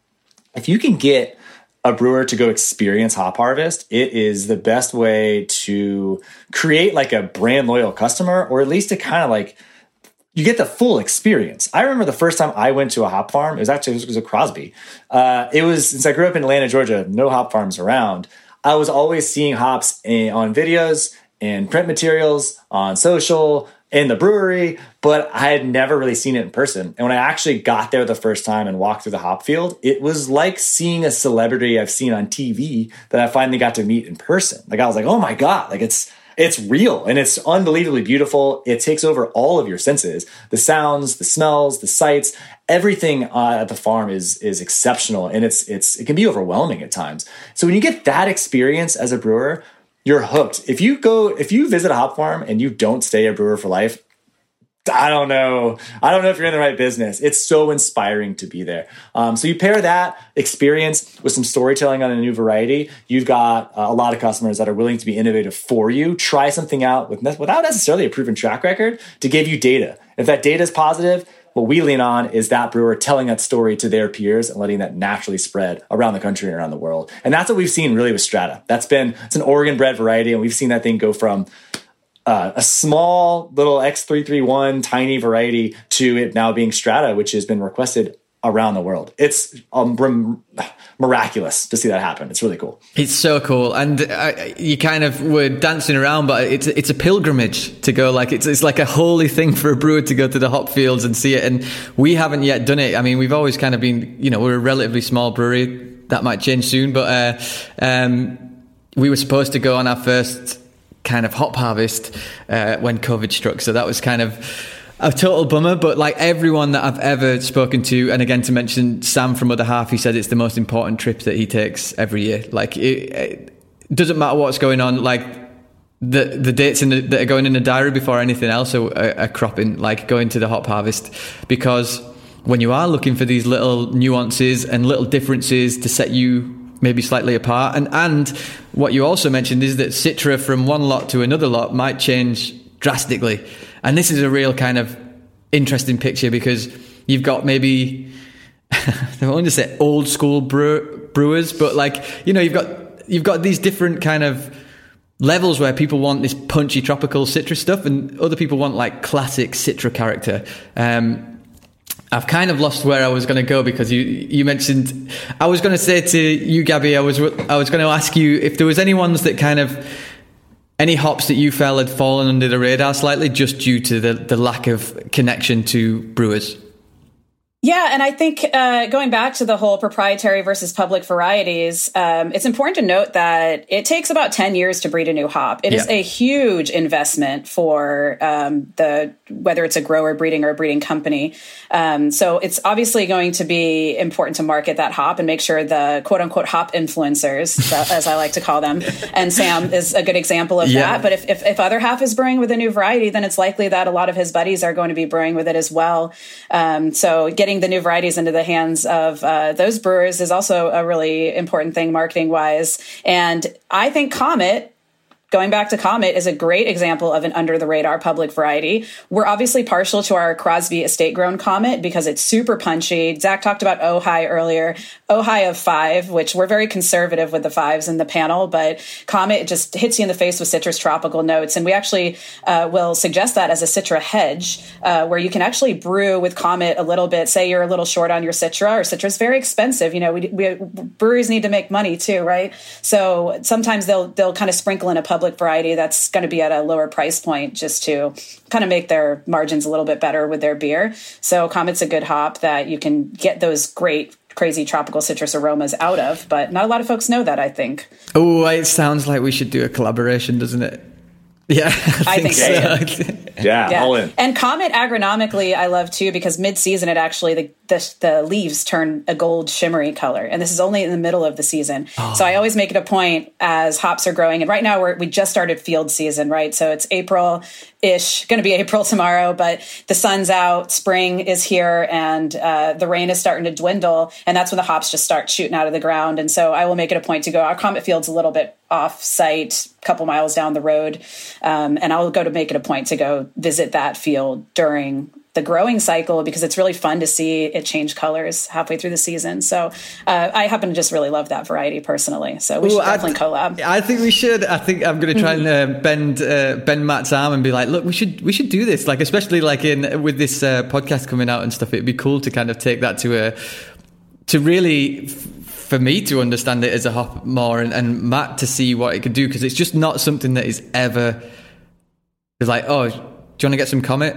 If you can get a brewer to go experience hop harvest, it is the best way to create like a brand loyal customer, or at least to kind of like you get the full experience. I remember the first time I went to a hop farm. It was actually it was a Crosby. Uh, it was since I grew up in Atlanta, Georgia. No hop farms around. I was always seeing hops in, on videos and print materials on social in the brewery, but I had never really seen it in person. And when I actually got there the first time and walked through the hop field, it was like seeing a celebrity I've seen on TV that I finally got to meet in person. Like I was like, oh my god, like it's it's real and it's unbelievably beautiful. It takes over all of your senses. The sounds, the smells, the sights, everything uh, at the farm is is exceptional and it's it's it can be overwhelming at times. So when you get that experience as a brewer, you're hooked. If you go if you visit a hop farm and you don't stay a brewer for life, I don't know. I don't know if you're in the right business. It's so inspiring to be there. Um, so you pair that experience with some storytelling on a new variety. You've got uh, a lot of customers that are willing to be innovative for you. Try something out with without necessarily a proven track record to give you data. If that data is positive, what we lean on is that brewer telling that story to their peers and letting that naturally spread around the country and around the world. And that's what we've seen really with Strata. That's been it's an Oregon bred variety, and we've seen that thing go from uh, a small little X331 tiny variety to it now being Strata, which has been requested around the world. It's um, miraculous to see that happen. It's really cool. It's so cool, and you kind of were dancing around, but it's it's a pilgrimage to go. Like it's it's like a holy thing for a brewer to go to the hop fields and see it. And we haven't yet done it. I mean, we've always kind of been, you know, we're a relatively small brewery. That might change soon, but uh, um, we were supposed to go on our first kind of hop harvest uh, when COVID struck. So that was kind of a total bummer, but like everyone that I've ever spoken to, and again to mention Sam from Other Half, he said it's the most important trip that he takes every year. Like it, it doesn't matter what's going on. Like the the dates in the, that are going in the diary before anything else are, are, are cropping. Like going to the hop harvest because when you are looking for these little nuances and little differences to set you maybe slightly apart, and and what you also mentioned is that Citra from one lot to another lot might change drastically. And this is a real kind of interesting picture because you've got maybe (laughs) I want to say old school brew, brewers, but like you know you've got you've got these different kind of levels where people want this punchy tropical citrus stuff, and other people want like classic citra character. Um, I've kind of lost where I was going to go because you you mentioned I was going to say to you, Gabby, I was I was going to ask you if there was any ones that kind of any hops that you felt had fallen under the radar slightly just due to the, the lack of connection to brewers? Yeah, and I think uh, going back to the whole proprietary versus public varieties, um, it's important to note that it takes about 10 years to breed a new hop. It yeah. is a huge investment for um, the whether it's a grower breeding or a breeding company. Um, so it's obviously going to be important to market that hop and make sure the quote unquote hop influencers, (laughs) as I like to call them, and Sam is a good example of yeah. that. But if, if, if, other half is brewing with a new variety, then it's likely that a lot of his buddies are going to be brewing with it as well. Um, so getting getting the new varieties into the hands of uh, those brewers is also a really important thing marketing wise. And I think Comet going back to Comet is a great example of an under the radar public variety. We're obviously partial to our Crosby estate grown Comet because it's super punchy. Zach talked about OHI earlier. OHI of five, which we're very conservative with the fives in the panel, but Comet just hits you in the face with citrus tropical notes. And we actually uh, will suggest that as a Citra hedge, uh, where you can actually brew with Comet a little bit. Say you're a little short on your Citra, or Citra's very expensive. You know, we, we breweries need to make money too, right? So sometimes they'll they'll kind of sprinkle in a public public variety that's going to be at a lower price point just to kind of make their margins a little bit better with their beer. So Comet's a good hop that you can get those great crazy tropical citrus aromas out of, but not a lot of folks know that, I think. Oh, it sounds like we should do a collaboration, doesn't it? (laughs) Yeah, I think, I think so. so. yeah, yeah, all in. And Comet agronomically, I love too because mid-season it actually the, the, the leaves turn a gold shimmery color, and this is only in the middle of the season. Oh. So I always make it a point as hops are growing, and right now we're we just started field season, right? So it's April ish, going to be (laughs) April tomorrow, but the sun's out, spring is here, and uh, the rain is starting to dwindle, and that's when the hops just start shooting out of the ground. And so I will make it a point to go. Our Comet field's a little bit off site, a couple miles down the road, um, and I'll go to make it a point to go visit that field during the growing cycle because it's really fun to see it change colors halfway through the season. So uh, I happen to just really love that variety personally. So we Ooh, should definitely collab. I think we should. I think I'm going to try and uh, bend uh, bend Matt's arm and be like, look, we should we should do this. Like especially like in with this uh, podcast coming out and stuff. It'd be cool to kind of take that to a to really for me to understand it as a hop more and, and Matt to see what it could do because it's just not something that is ever is like oh do you want to get some comet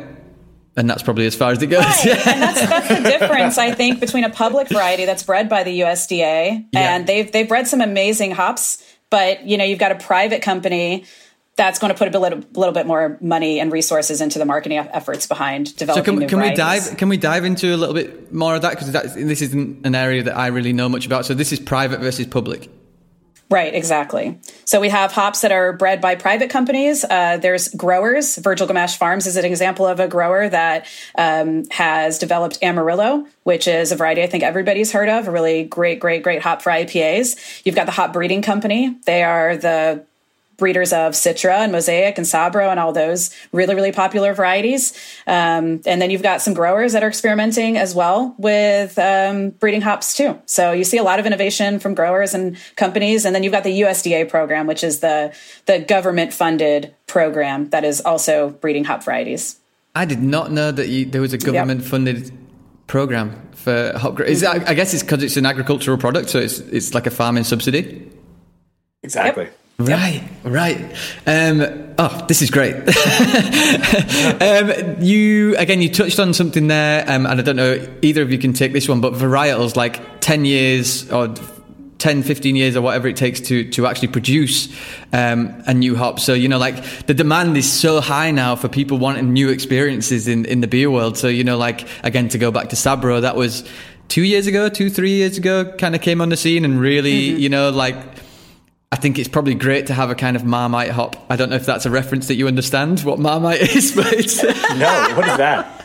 and that's probably as far as it goes. Right. and that's that's the difference I think (laughs) between a public variety that's bred by the USDA yeah. and they've they've bred some amazing hops, but you know you've got a private company that's going to put a little, little bit more money and resources into the marketing efforts behind developing. So can, can we dive? Can we dive into a little bit more of that because this isn't an area that I really know much about. So this is private versus public. Right, exactly. So we have hops that are bred by private companies. Uh, there's growers. Virgil Gamache Farms is an example of a grower that um, has developed Amarillo, which is a variety I think everybody's heard of. A really great, great, great hop for IPAs. You've got the Hop Breeding Company. They are the breeders of Citra and Mosaic and Sabro and all those really, really popular varieties. Um, and then you've got some growers that are experimenting as well with um, breeding hops too. So you see a lot of innovation from growers and companies. And then you've got the USDA program, which is the, the government funded program that is also breeding hop varieties. I did not know that you, there was a government funded program for hop. Is that, I guess it's because it's an agricultural product, so it's it's like a farming subsidy. Exactly. Yep. Right, right. Um, oh, this is great. (laughs) um, you again, you touched on something there, um, and I don't know either of you can take this one, but varietals like ten years or 10 15 years or whatever it takes to to actually produce um, a new hop so you know like the demand is so high now for people wanting new experiences in in the beer world so you know like again to go back to sabro that was two years ago two three years ago kind of came on the scene and really mm-hmm. you know like I think it's probably great to have a kind of Marmite hop. I don't know if that's a reference that you understand what Marmite (laughs) is, but no. What is that?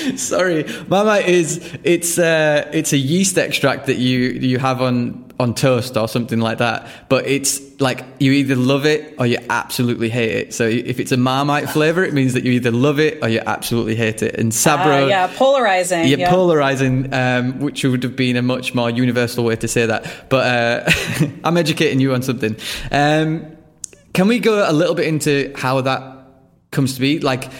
(laughs) Sorry, Marmite is it's uh, it's a yeast extract that you you have on on toast or something like that. But it's like you either love it or you absolutely hate it. So if it's a Marmite flavor, it means that you either love it or you absolutely hate it. And Sabro, uh, yeah, polarizing. Yeah, yeah. polarizing, um, which would have been a much more universal way to say that. But uh, (laughs) I'm educating you on something. Um, can we go a little bit into how that comes to be? Like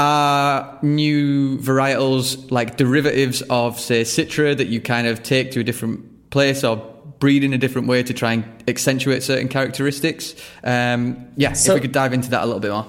are new varietals like derivatives of, say, Citra that you kind of take to a different place or breed in a different way to try and accentuate certain characteristics? Um, yeah, so, if we could dive into that a little bit more.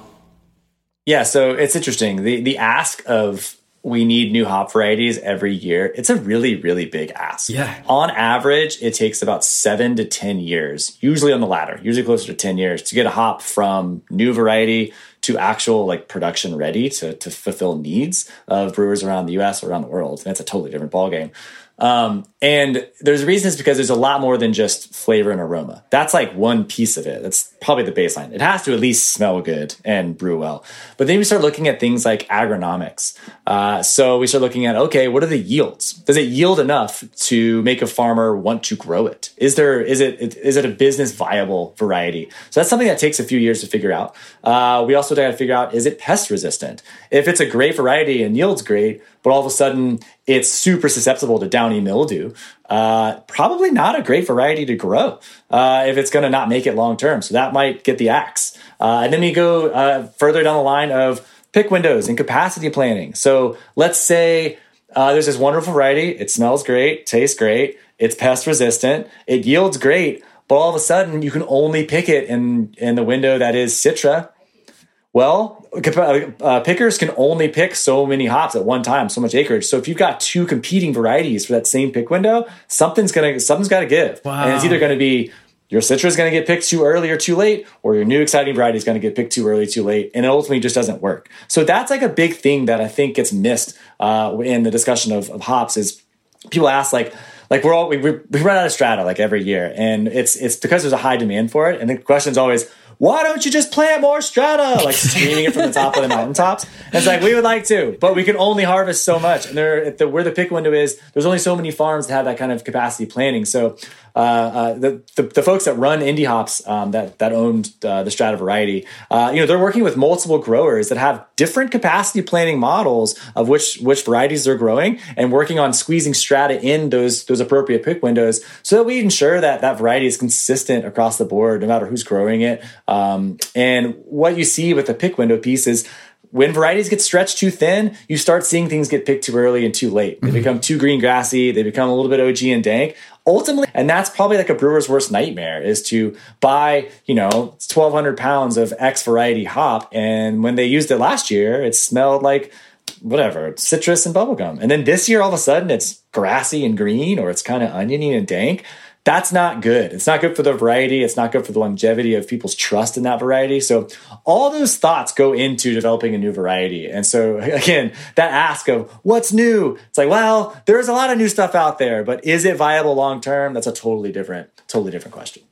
Yeah, so it's interesting. The the ask of we need new hop varieties every year. It's a really, really big ask. Yeah. On average, it takes about seven to 10 years, usually on the latter, usually closer to 10 years to get a hop from new variety to actual like production ready to, to fulfill needs of brewers around the US or around the world. And that's a totally different ballgame. Um, and there's reasons because there's a lot more than just flavor and aroma. That's like one piece of it. That's probably the baseline. It has to at least smell good and brew well. But then we start looking at things like agronomics. Uh, so we start looking at okay, what are the yields? Does it yield enough to make a farmer want to grow it? Is there is it is it a business viable variety? So that's something that takes a few years to figure out. Uh, we also got to figure out is it pest resistant? If it's a great variety and yields great, but all of a sudden it's super susceptible to downy mildew, uh, probably not a great variety to grow uh, if it's going to not make it long term. So that might get the axe. Uh, and then we go uh, further down the line of pick windows and capacity planning. So let's say uh, there's this wonderful variety. It smells great, tastes great, it's pest resistant, it yields great, but all of a sudden you can only pick it in in the window that is Citra well, uh, pickers can only pick so many hops at one time, so much acreage. So if you've got two competing varieties for that same pick window, something's gonna something's got to give, wow. and it's either going to be your Citra is going to get picked too early or too late, or your new exciting variety is going to get picked too early, too late, and it ultimately just doesn't work. So that's like a big thing that I think gets missed uh, in the discussion of, of hops is people ask like like we're all we, we run out of strata like every year, and it's it's because there's a high demand for it, and the question is always why don't you just plant more strata? Like screaming it from the top of the mountaintops. And it's like, we would like to, but we can only harvest so much. And there, the, where the pick window is, there's only so many farms that have that kind of capacity planning. So uh, uh, the, the, the folks that run Indie Hops um, that that owned uh, the Strata variety, uh, you know, they're working with multiple growers that have different capacity planning models of which which varieties they're growing, and working on squeezing Strata in those those appropriate pick windows, so that we ensure that that variety is consistent across the board, no matter who's growing it. Um, and what you see with the pick window piece is when varieties get stretched too thin, you start seeing things get picked too early and too late. They mm-hmm. become too green grassy, they become a little bit OG and dank. Ultimately, and that's probably like a brewer's worst nightmare is to buy, you know, 1200 pounds of X variety hop. And when they used it last year, it smelled like whatever, citrus and bubblegum. And then this year, all of a sudden, it's grassy and green or it's kind of oniony and dank that's not good. It's not good for the variety. It's not good for the longevity of people's trust in that variety. So all those thoughts go into developing a new variety. And so (laughs) again, that ask of what's new, it's like, well, there's a lot of new stuff out there, but is it viable long term? That's a totally different, totally different question.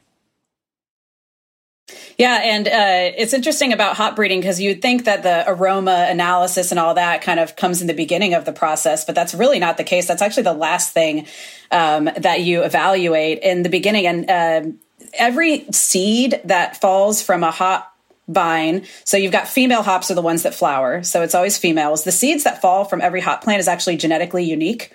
Yeah, and uh, it's interesting about hop breeding because you'd think that the aroma analysis and all that kind of comes in the beginning of the process, but that's really not the case. That's actually the last thing um, that you evaluate in the beginning. And uh, every seed that falls from a hop vine. So you've got female hops are the ones that flower. So it's always females. The seeds that fall from every hop plant is actually genetically unique.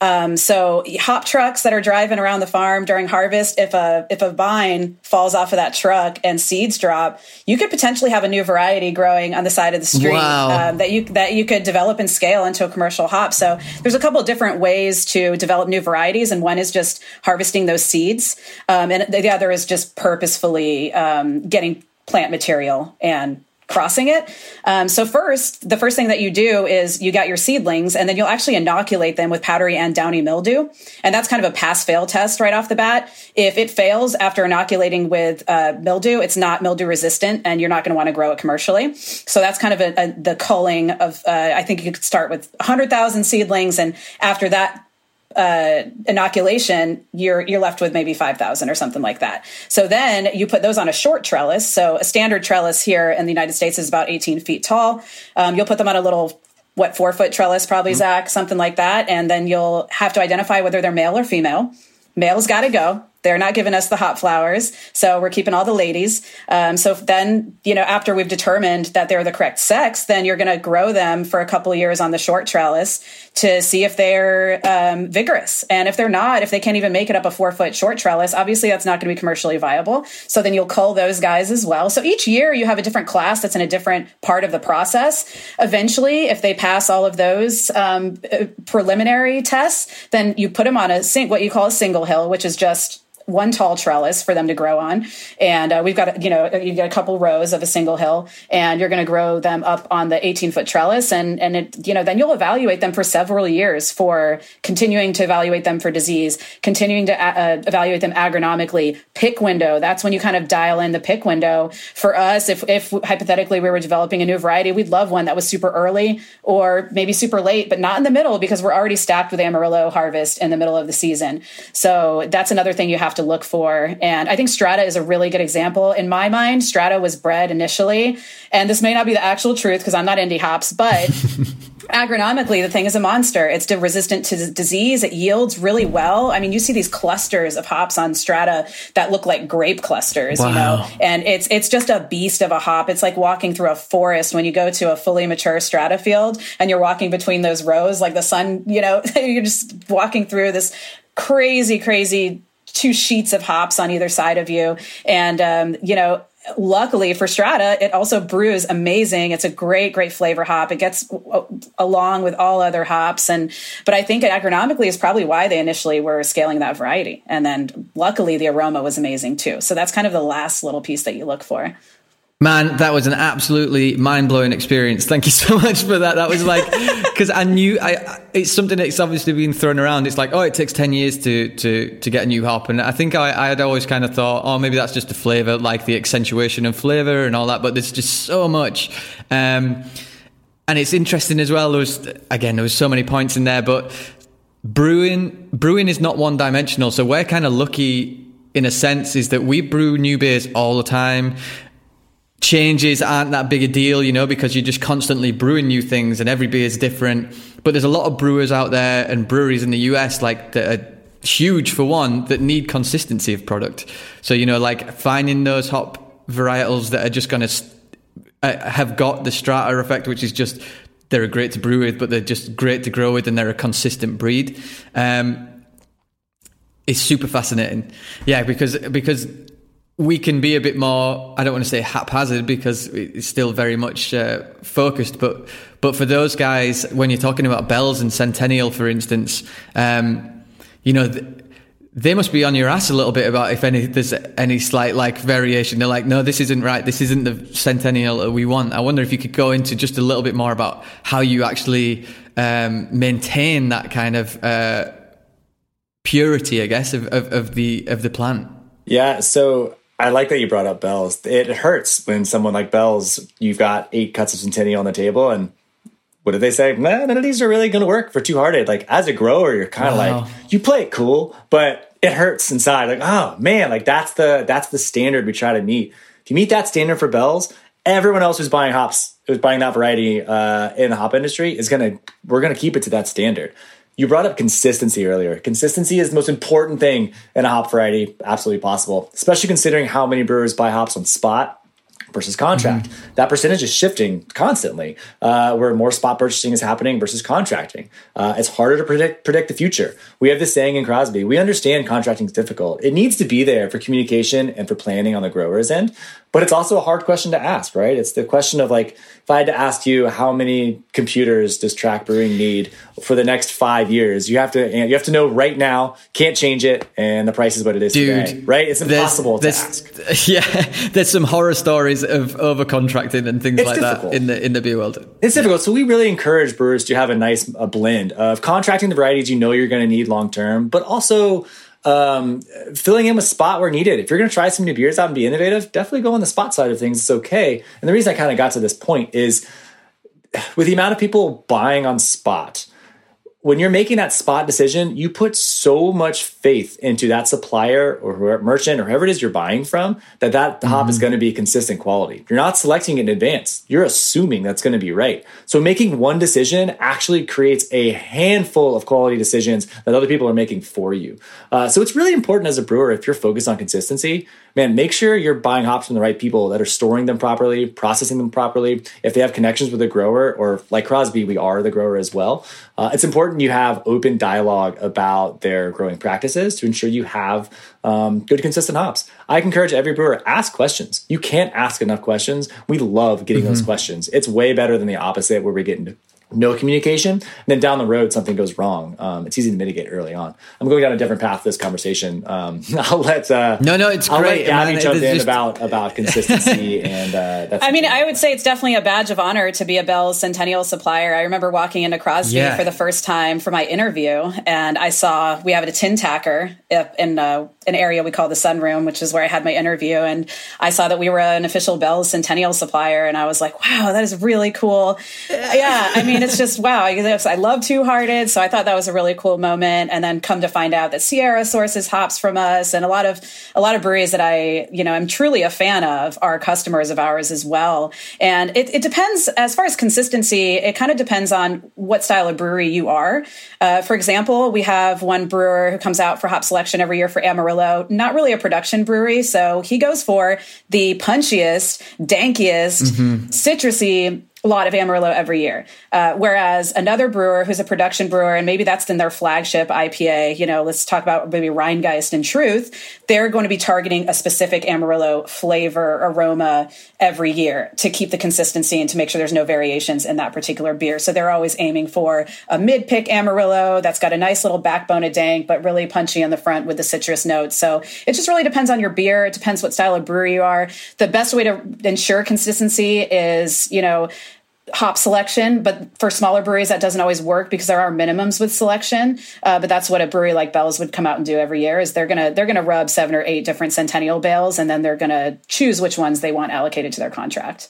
Um, so hop trucks that are driving around the farm during harvest, if a if a vine falls off of that truck and seeds drop, you could potentially have a new variety growing on the side of the street wow. um, that you that you could develop and scale into a commercial hop. So there's a couple different ways to develop new varieties, and one is just harvesting those seeds, um, and the other is just purposefully um, getting plant material and crossing it. Um, so first, the first thing that you do is you got your seedlings, and then you'll actually inoculate them with powdery and downy mildew, and that's kind of a pass-fail test right off the bat. If it fails after inoculating with uh, mildew, it's not mildew resistant, and you're not going to want to grow it commercially. So that's kind of a, a, the culling of. Uh, I think you could start with 100,000 seedlings, and after that uh, inoculation, you're you're left with maybe five thousand or something like that. So then you put those on a short trellis. So a standard trellis here in the United States is about eighteen feet tall. Um, you'll put them on a little what four foot trellis, probably mm-hmm. Zach, something like that, and then you'll have to identify whether they're male or female. Male's got to go. They're not giving us the hot flowers, so we're keeping all the ladies. Um, so then, you know, after we've determined that they're the correct sex, then you're going to grow them for a couple years on the short trellis to see if they're um, vigorous. And if they're not, if they can't even make it up a four foot short trellis, obviously that's not going to be commercially viable. So then you'll cull those guys as well. So each year you have a different class that's in a different part of the process. Eventually, if they pass all of those um, uh, preliminary tests, then you put them on a what you call a single hill, which is just one tall trellis for them to grow on. And uh, we've got, you know, you've got a couple rows of a single hill and you're going to grow them up on the 18 foot trellis. And, and it, you know, then you'll evaluate them for several years for continuing to evaluate them for disease, continuing to uh, evaluate them agronomically. Pick window. That's when you kind of dial in the pick window. For us, if, if hypothetically we were developing a new variety, we'd love one that was super early or maybe super late, but not in the middle because we're already stacked with Amarillo harvest in the middle of the season. So that's another thing you have to to look for. And I think Strata is a really good example. In my mind, Strata was bred initially, and this may not be the actual truth because I'm not indie hops, but (laughs) agronomically, the thing is a monster. It's resistant to disease. It yields really well. I mean, you see these clusters of hops on strata that look like grape clusters, wow. you know, and it's it's just a beast of a hop. It's like walking through a forest when you go to a fully mature strata field and you're walking between those rows, like the sun, you know, (laughs) you're just walking through this crazy, crazy two sheets of hops on either side of you. And, um, you know, luckily for strata it also brews amazing. It's a great great flavor hop. It gets along with all other hops. And but i think agronomically is probably why they initially were scaling that variety. And then luckily the aroma was amazing too. So that's kind of the last little piece that you look for Man, that was an absolutely mind blowing experience. Thank you (laughs) so much for that. That was like, because I knew I, it's something that's obviously been thrown around. It's like, oh, it takes 10 years to, to, to get a new hop. And I think I, I had always kind of thought, oh, maybe that's just a flavor, like the accentuation of flavor and all that. But there's just so much. Um, and it's interesting as well. There was, again, there was so many points in there, but brewing, brewing is not one dimensional. So we're kind of lucky in a sense is that we brew new beers all the time changes aren't that big a deal, you know, because you're just constantly brewing new things and every beer is different. But there's a lot of brewers out there and breweries in the US, like that are huge for one, that need consistency of product. So, you know, like finding those hop varietals that are just going to uh, have got the strata effect, which is just they're great to brew with, but they're just great to grow with and they're a consistent breed. Um, is super fascinating. Yeah, because because we can be a bit more i don't want to say haphazard because it's still very much uh, focused but but for those guys when you're talking about Bell's and centennial for instance um, you know th- they must be on your ass a little bit about if any there's any slight like variation. They're like no this isn't right. This isn't the centennial that we want. I wonder if you could go into just a little bit more about how you actually um, maintain that kind of uh, purity i guess of, of, of the of the plant. Yeah so I like that you brought up Bell's. It hurts when someone like Bell's, you've got eight cuts of Centennial on the table, and what did they say? Man, none of these are really going to work for Two Hearted. Like as a grower, you're kind of wow. like you play it cool, but it hurts inside. Like oh man, like that's the that's the standard we try to meet. If you meet that standard for Bell's, everyone else who's buying hops, who's buying that variety uh, in the hop industry, is gonna we're gonna keep it to that standard You brought up consistency earlier. Consistency is the most important thing in a hop variety, absolutely possible, especially considering how many brewers buy hops on spot versus contract. Mm-hmm. That percentage is shifting constantly, uh, where more spot purchasing is happening versus contracting. Uh, it's harder to predict predict the future. We have this saying in Crosby: we understand contracting is difficult. It needs to be there for communication and for planning on the grower's end, but it's also a hard question to ask, right? It's the question of like, if I had to ask you how many computers does Track Brewing need for the next five years, you have to you have to know right now, can't change it, and the price is what it is Dude, today, right? It's impossible there's, to there's, ask. (laughs) Yeah, there's some horror stories of over contracting and things it's like difficult. that in the in the beer world. It's difficult, so we really encourage brewers to have a nice a blend of contracting the varieties you know you're going to need long term, but also um, filling in with spot where needed. If you're going to try some new beers out and be innovative, definitely go on the spot side of things. It's okay. And the reason I kind of got to this point is with the amount of people buying on spot, when you're making that spot decision, you put so much faith into that supplier or merchant or whoever it is you're buying from that that mm-hmm. hop is mm-hmm. going to be consistent quality. You're not selecting it in advance. You're assuming that's going to be right. So making one decision actually creates a handful of quality decisions that other people are making for you. Uh, so it's really important as a brewer if you're focused on consistency man, make sure you're buying hops from the right people that are storing them properly, processing them properly. If they have connections with the grower, or like Crosby, we are the grower as well. Uh, it's important you have open dialogue about their growing practices to ensure you have um, good, consistent hops. I encourage every brewer ask questions. You can't ask enough questions. We love getting mm-hmm. those questions. It's way better than the opposite, where we get into no communication, and then down the road something goes wrong. Um, it's easy to mitigate early on. I'm going down a different path this conversation. Um, (laughs) I'll let uh, no, no, it's I'll great. Let Gabby Man, jump in just... about about consistency (laughs) and. Uh, I mean, I would say it's definitely a badge of honor to be a Bell Centennial supplier. I remember walking into Crosby yeah. for the first time for my interview, and I saw we have a tin tacker in uh, an area we call the Sunroom, which is where I had my interview, and I saw that we were an official Bell Centennial supplier, and I was like, wow, that is really cool. yeah, I mean mean, it's just wow. I love Two Hearted, so I thought that was a really cool moment. And then come to find out that Sierra sources hops from us, and a lot of a lot of breweries that I you know am truly a fan of are customers of ours as well. And it, it depends as far as consistency. It kind of depends on what style of brewery you are. Uh, for example, we have one brewer who comes out for hop selection every year for Amarillo. Not really a production brewery, so he goes for the punchiest, dankiest, mm-hmm. citrusy lot of Amarillo every year. Uh, whereas another brewer who's a production brewer, and maybe that's in their flagship IPA, you know, let's talk about maybe Rhinegeist and Truth, they're going to be targeting a specific Amarillo flavor, aroma every year to keep the consistency and to make sure there's no variations in that particular beer. So they're always aiming for a mid pick Amarillo that's got a nice little backbone of dank, but really punchy on the front with the citrus notes. So it just really depends on your beer. It depends what style of brewer you are. The best way to ensure consistency is, you know, hop selection, but for smaller breweries, that doesn't always work because there are minimums with selection. Uh, but that's what a brewery like Bell's would come out and do every year is they're gonna they're gonna rub seven or eight different Centennial bales, and then they're gonna choose which ones they want allocated to their contract.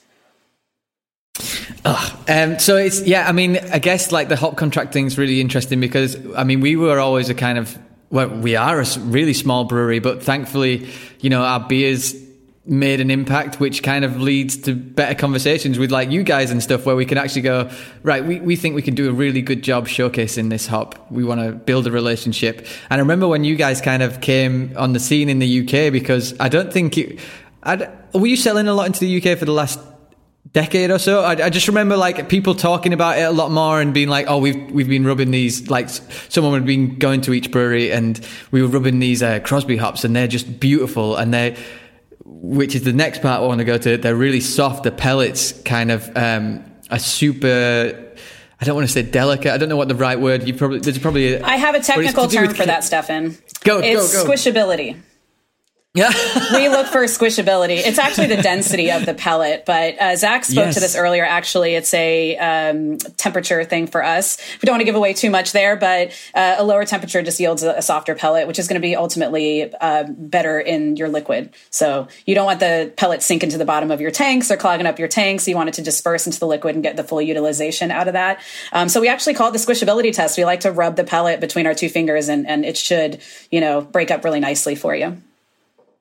um, so it's yeah. I mean, I guess like the hop contract thing is really interesting because I mean we were always a kind of well, we are a really small brewery, but thankfully, you know, our beers made an impact, which kind of leads to better conversations with like you guys and stuff, where we can actually go, right, we, we think we can do a really good job showcasing this hop. We want to build a relationship. And I remember when you guys kind of came on the scene in the UK, because I don't think you, I'd, were you selling a lot into the UK for the last decade or so. I, I, just remember like people talking about it a lot more and being like, "Oh, we've we've been rubbing these." Like someone had been going to each brewery and we were rubbing these uh, Crosby hops, and they're just beautiful, and they which is the next part I want to go to. They're really soft. The pellets kind of um, are super. I don't want to say delicate. I don't know what the right word. You probably there's probably. A, I have a technical term for that, Stefan. Go it's go go. Squishability. Yeah. we look for (laughs) squishability. It's actually the density of the pellet, but uh, Zach spoke yes. to this earlier. Actually, it's a um, temperature thing for us. We don't want to give away too much there, but uh, a lower temperature just yields a, a softer pellet, which is going to be ultimately uh, better in your liquid. So you don't want the pellet sink into the bottom of your tanks or clogging up your tanks. You want it to disperse into the liquid and get the full utilization out of that. Um, so we actually call it the squishability test. We like to rub the pellet between our two fingers, and, and it should, you know, break up really nicely for you.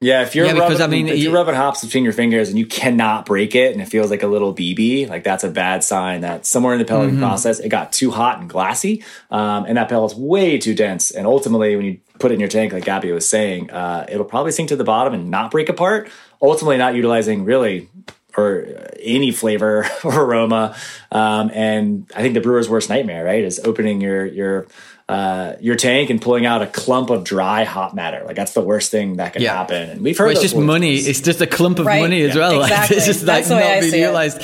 Yeah, if you're Yeah, because, I mean, if you're you- rubbing hops between your fingers and you cannot break it, and it feels like a little BB, like that's a bad sign that somewhere in the pelleting Mm-hmm. process it got too hot and glassy, um, and that pellet's way too dense. And ultimately, when you put it in your tank, like Gabby was saying, uh, it'll probably sink to the bottom and not break apart. Ultimately, not utilizing really or any flavor (laughs) or aroma. Um, and I think the brewer's worst nightmare, right, is opening your your uh, your tank and pulling out a clump of dry hop matter. Like that's the worst thing that can Yeah. happen. And we've heard Well, it's just money. stories. It's just a clump of Right. money as Yeah. well. (laughs) Like, Exactly. it's just like That's the not I being see it. utilized.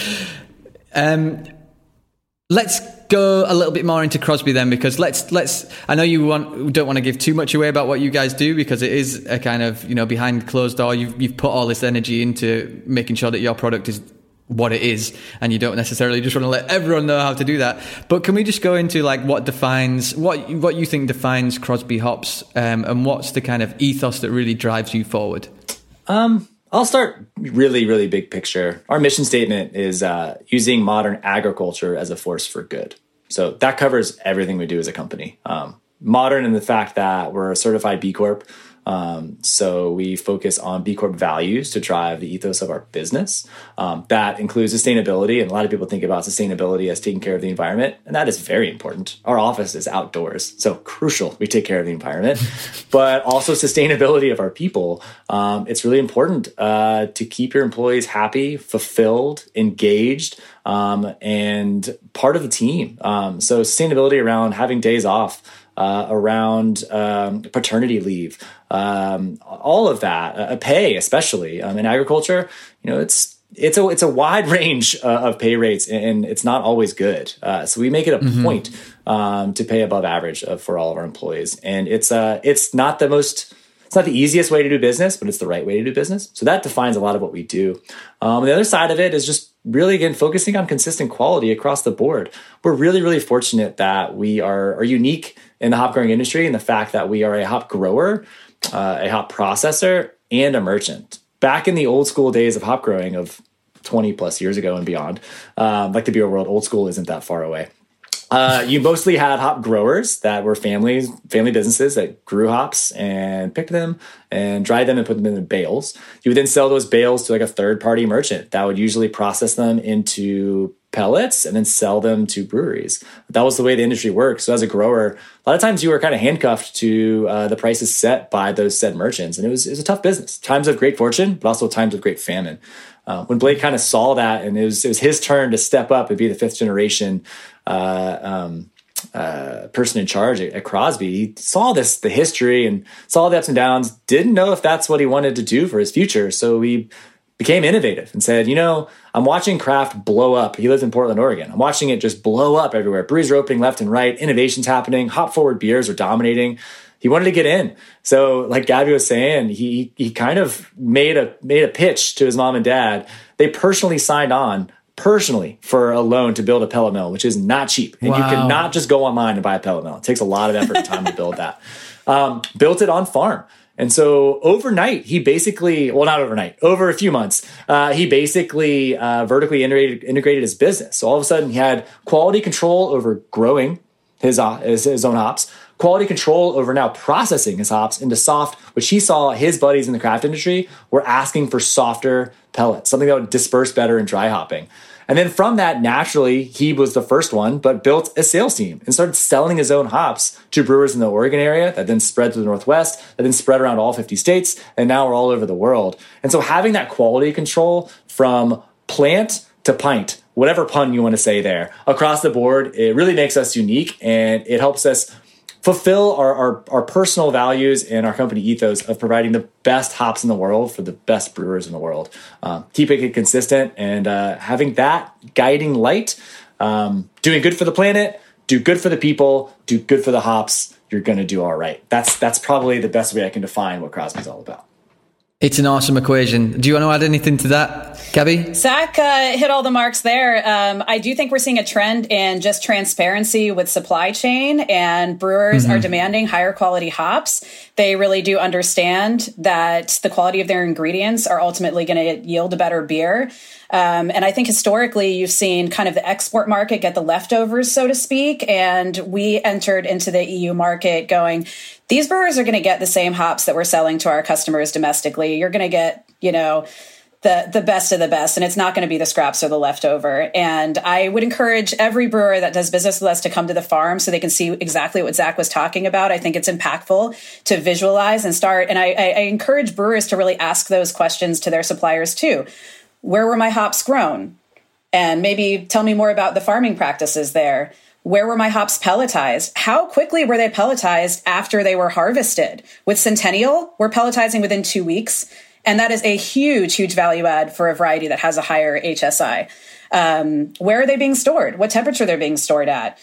Um, let's go a little bit more into Crosby then, because let's let's. I know you want don't want to give too much away about what you guys do because it is a kind of you know behind closed door. You've you've put all this energy into making sure that your product is what it is and you don't necessarily just want to let everyone know how to do that but can we just go into like what defines what what you think defines crosby hops um, and what's the kind of ethos that really drives you forward um, I'll start really, really big picture. Our mission statement is uh, using modern agriculture as a force for good. So that covers everything we do as a company. Um, modern in the fact that we're a certified B Corp. Um, so we focus on B Corp values to drive the ethos of our business. Um, that includes sustainability, and a lot of people think about sustainability as taking care of the environment, and that is very important. Our office is outdoors, so crucial we take care of the environment, (laughs) but also sustainability of our people. Um, it's really important uh, to keep your employees happy, fulfilled, engaged, um, and part of the team. Um, so sustainability around having days off uh, around um, paternity leave, um, all of that, uh, pay, especially um, in agriculture. You know, it's it's a it's a wide (laughs) range uh, of pay rates, and it's not always good. Uh, so we make it a point um, to pay above average uh, for all of our employees, and it's uh it's not the most. It's not the easiest way to do business, but it's the right way to do business. So that defines a lot of what we do. Um, the other side of it is just really, again, focusing on consistent quality across the board. We're really, really fortunate that we are, are unique in the hop growing industry and the fact that we are a hop grower, uh, a hop processor, and a merchant. Back in the old school days of hop growing of 20 plus years ago and beyond, um, like the beer world, old school isn't that far away. Uh, you mostly had hop growers that were families, family businesses that grew hops and picked them and dried them and put them in bales. You would then sell those bales to like a third party merchant that would usually process them into pellets and then sell them to breweries. That was the way the industry worked. So as a grower, a lot of times you were kind of handcuffed to uh, the prices set by those said merchants, and it was it was a tough business. Times of great fortune, but also times of great famine. Uh, when Blake kind of saw that, and it was it was his turn to step up and be the fifth generation uh, um, uh, person in charge at, at Crosby, he saw this the history and saw the ups and downs. Didn't know if that's what he wanted to do for his future, so he became innovative and said, you know, I'm watching craft blow up. He lives in Portland, Oregon. I'm watching it just blow up everywhere. Breweries are opening left and right. Innovations happening. Hop forward beers are dominating. He wanted to get in. So, like Gabby was saying, he he kind of made a made a pitch to his mom and dad. They personally signed on personally for a loan to build a pellet mill, which is not cheap. And you cannot just go online and buy a pellet mill. It takes a lot of effort and time to build that. Um, built it on farm. And so overnight, he basically, well, not overnight, over a few months, uh, he basically uh, vertically integrated, integrated his business. So all of a sudden, he had quality control over growing his, uh, his, his own hops, quality control over now processing his hops into soft, which he saw his buddies in the craft industry were asking for softer pellets, something that would disperse better in dry hopping. And then from that, naturally, he was the first one, but built a sales team and started selling his own hops to brewers in the Oregon area that then spread to the Northwest, that then spread around all 50 states, and now we're all over the world. And so having that quality control from plant to pint, whatever pun you want to say there, across the board, it really makes us unique and it helps us fulfill our, our, our personal values and our company ethos of providing the best hops in the world for the best brewers in the world. Um, keeping it consistent and uh, having that guiding light, um, doing good for the planet, do good for the people, do good for the hops. You're going to do all right. That's that's probably the best way I can define what Crosby's all about. It's an awesome equation. Do you want to add anything to that, Gabby? Zach uh, hit all the marks there. Um, I do think we're seeing a trend in just transparency with supply chain, and brewers are demanding higher quality hops. They really do understand that the quality of their ingredients are ultimately going to yield a better beer. Um, and I think historically, you've seen kind of the export market get the leftovers, so to speak. And we entered into the EU market going, these brewers are going to get the same hops that we're selling to our customers domestically. You're going to get, you know, the the best of the best and it's not going to be the scraps or the leftover. And i would encourage every brewer that does business with us to come to the farm so they can see exactly what zach was talking about. I think it's impactful to visualize and start and i, I encourage brewers to really ask those questions to their suppliers too. Where were my hops grown? And maybe tell me more about the farming practices there where were my hops pelletized? How quickly were they pelletized after they were harvested? With Centennial, we're pelletizing within two weeks. And that is a huge, huge value add for a variety that has a higher HSI. Um, where are they being stored? What temperature they're being stored at?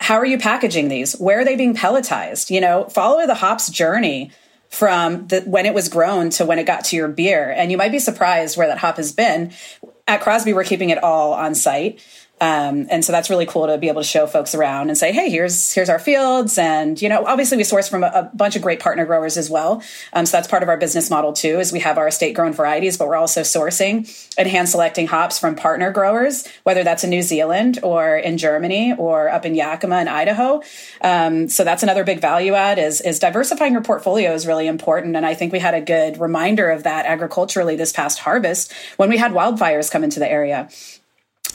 How are you packaging these? Where are they being pelletized? You know, follow the hops journey from the, when it was grown to when it got to your beer. And you might be surprised where that hop has been. At Crosby, we're keeping it all on site. Um, and so that's really cool to be able to show folks around and say, hey, here's here's our fields, and you know, obviously we source from a, a bunch of great partner growers as well. Um, so that's part of our business model too, is we have our estate grown varieties, but we're also sourcing and hand selecting hops from partner growers, whether that's in New Zealand or in Germany or up in Yakima and Idaho. Um, so that's another big value add is is diversifying your portfolio is really important, and I think we had a good reminder of that agriculturally this past harvest when we had wildfires come into the area.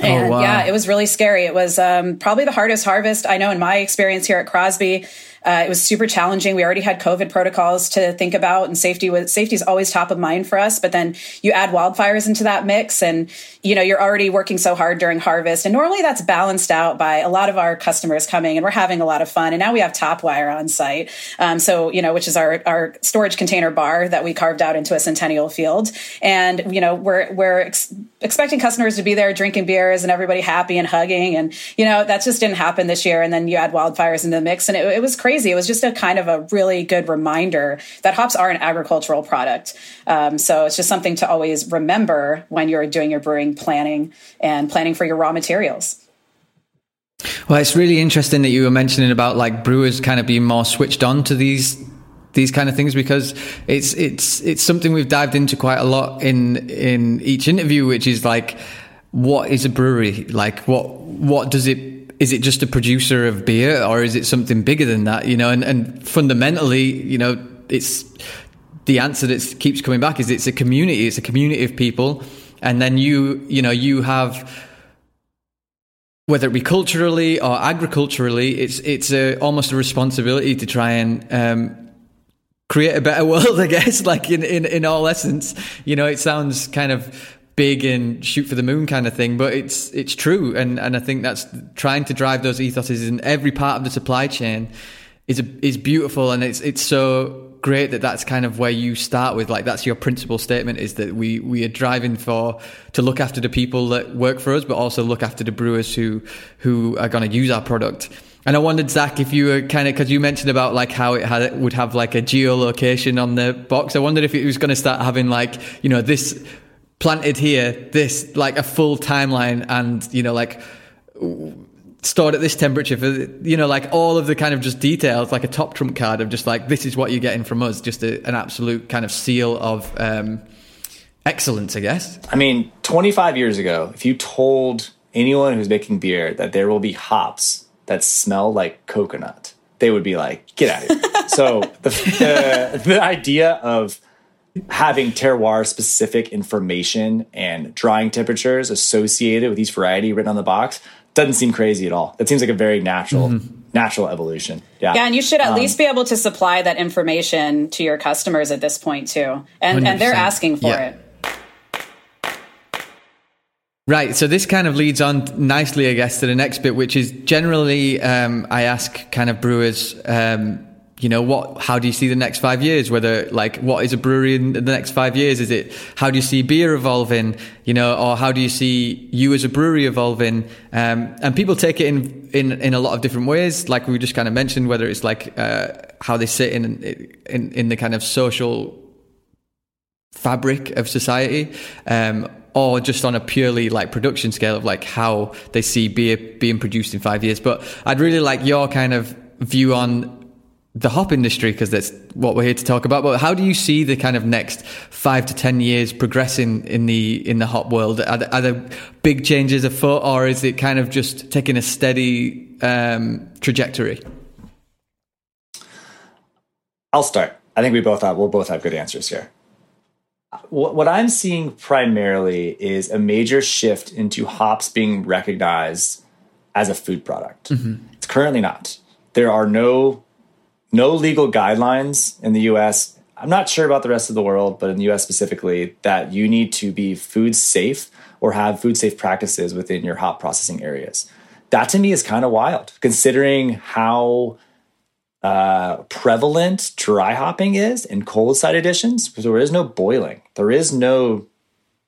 Oh, and oh, wow. yeah, it was really scary. It was um, probably the hardest harvest I know in my experience here at Crosby. Uh, it was super challenging. We already had COVID protocols to think about, and safety was safety is always top of mind for us. But then you add wildfires into that mix, and you know you're already working so hard during harvest, and normally that's balanced out by a lot of our customers coming, and we're having a lot of fun. And now we have Topwire on site, um, so you know which is our our storage container bar that we carved out into a centennial field, and you know we're we're ex- expecting customers to be there drinking beers and everybody happy and hugging, and you know that just didn't happen this year. And then you add wildfires into the mix, and it, it was crazy. It was just a kind of a really good reminder that hops are an agricultural product. Um, so it's just something to always remember when you're doing your brewing planning and planning for your raw materials. Well, it's really interesting that you were mentioning about like brewers kind of being more switched on to these these kind of things because it's it's it's something we've dived into quite a lot in in each interview, which is like what is a brewery like what what does it is it just a producer of beer or is it something bigger than that? You know, and, and fundamentally, you know, it's the answer that keeps coming back is it's a community. It's a community of people. And then you, you know, you have, whether it be culturally or agriculturally, it's, it's a, almost a responsibility to try and, um, create a better (laughs) world, I guess, like in, in, in all essence, you know, it sounds kind of big and shoot for the moon kind of thing, but it's it's true, and and I think that's trying to drive those ethoses in every part of the supply chain is a, is beautiful, and it's it's so great that that's kind of where you start with like that's your principal statement is that we we are driving for to look after the people that work for us but also look after the brewers who who are going to use our product and I wondered, Zach, if you were kind of because you mentioned about like how it had it would have like a geolocation on the box. I wondered if it was going to start having like you know this planted here this like a full timeline and you know like stored at this temperature for you know like all of the kind of just details like a top trump card of just like this is what you're getting from us just a, an absolute kind of seal of um, excellence i guess i mean 25 years ago if you told anyone who's making beer that there will be hops that smell like coconut they would be like get out of here so the, the, the idea of having terroir specific information and drying temperatures associated with each variety written on the box doesn't seem crazy at all. That seems like a very natural mm-hmm. natural evolution. Yeah. Yeah, and you should at um, least be able to supply that information to your customers at this point too. And and they're asking for yeah. it. Right, so this kind of leads on nicely, I guess, to the next bit, which is generally um, I ask kind of brewers um, you know what how do you see the next five years? Whether like what is a brewery in the next five years? Is it how do you see beer evolving? You know or how do you see you as a brewery evolving? Um, and people take it in, in in a lot of different ways. Like we just kind of mentioned whether it's like uh, how they sit in, in in the kind of social fabric of society. Um, or just on a purely like production scale of like how they see beer being produced in five years but i'd really like your kind of view on the hop industry because that's what we're here to talk about. But how do you see the kind of next five to ten years progressing in the in the hop world? Are there, are there big changes afoot, or is it kind of just taking a steady um, trajectory? I'll start. I think we both have we'll both have good answers here. What, what I'm seeing primarily is a major shift into hops being recognized as a food product. Mm-hmm. It's currently not. There are no no legal guidelines in the US. I'm not sure about the rest of the world, but in the US specifically, that you need to be food safe or have food safe practices within your hop processing areas. That to me is kind of wild, considering how uh, prevalent dry hopping is in cold side additions. Because there is no boiling, there is no,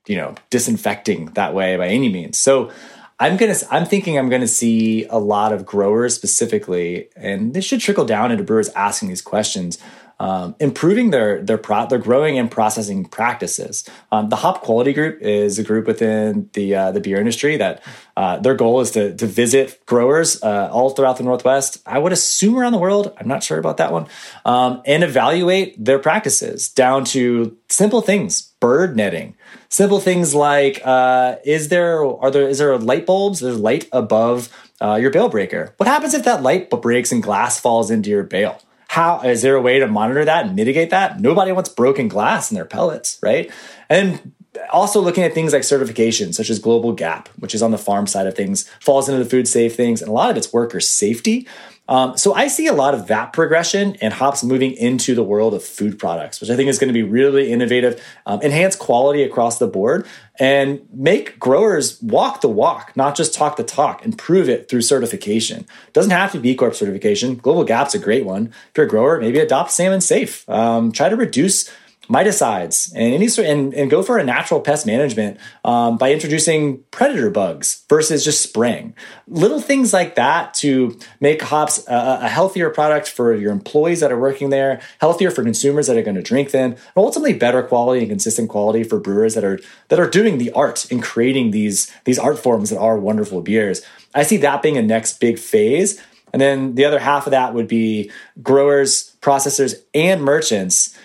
you know, disinfecting that way by any means. So I'm gonna. I'm thinking I'm gonna see a lot of growers specifically, and this should trickle down into brewers asking these questions um, improving their their pro- their growing and processing practices. Um, the Hop Quality Group is a group within the uh, the beer industry that uh, their goal is to to visit growers uh, all throughout the Northwest. I would assume around the world. I'm not sure about that one, um, and evaluate their practices down to simple things: bird netting. Simple things like uh, is there are there is there light bulbs? There's light above uh, your bale breaker. What happens if that light breaks and glass falls into your bale? How is there a way to monitor that and mitigate that? Nobody wants broken glass in their pellets, right? And also looking at things like certification, such as Global Gap, which is on the farm side of things, falls into the food safe things, and a lot of it's worker safety. Um, so I see a lot of that progression and hops moving into the world of food products, which I think is going to be really innovative, um, enhance quality across the board, and make growers walk the walk, not just talk the talk, and prove it through certification. Doesn't have to be Corp certification. Global Gap's a great one. If you're a grower, maybe adopt Salmon Safe. Um, try to reduce miticides and any sort and, and go for a natural pest management um, by introducing predator bugs versus just spraying. Little things like that to make hops a, a, healthier product for your employees that are working there healthier for consumers that are going to drink them and ultimately better quality and consistent quality for brewers that are that are doing the art in creating these these art forms that are wonderful beers. I see that being a next big phase. And then the other half of that would be growers processors and merchants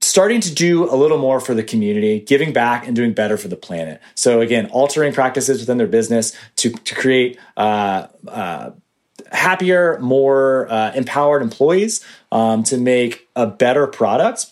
starting to do a little more for the community, giving back and doing better for the planet. So again, altering practices within their business to to create. Uh, uh, happier, more uh, empowered employees um, to make a better product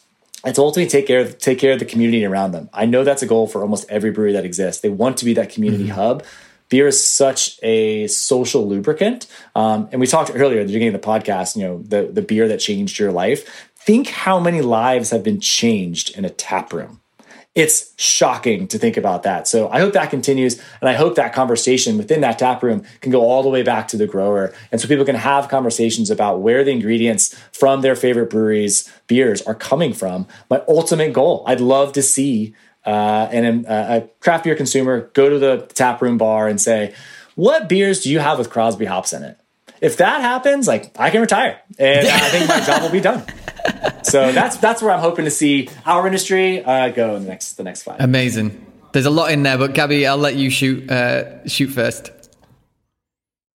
and to ultimately take care of take care of the community around them. I know that's a goal for almost every brewery that exists. They want to be that community mm-hmm. hub. Beer is such a social lubricant, um, and we talked earlier at the beginning of the podcast. You know, the the beer that changed your life think how many lives have been changed in a tap room. It's shocking to think about that. So I hope that continues. And I hope that conversation within that tap room can go all the way back to the grower. And so people can have conversations about where the ingredients from their favorite breweries' beers are coming from. My ultimate goal, I'd love to see uh, an, uh, a craft beer consumer go to the tap room bar and say, What beers do you have with Crosby hops in it? If that happens, like I can retire and I think my job will be done so that's that's where I'm hoping to see our industry uh, go in the next the next five. Amazing. There's a lot in there, but Gabby, I'll let you shoot uh, shoot first.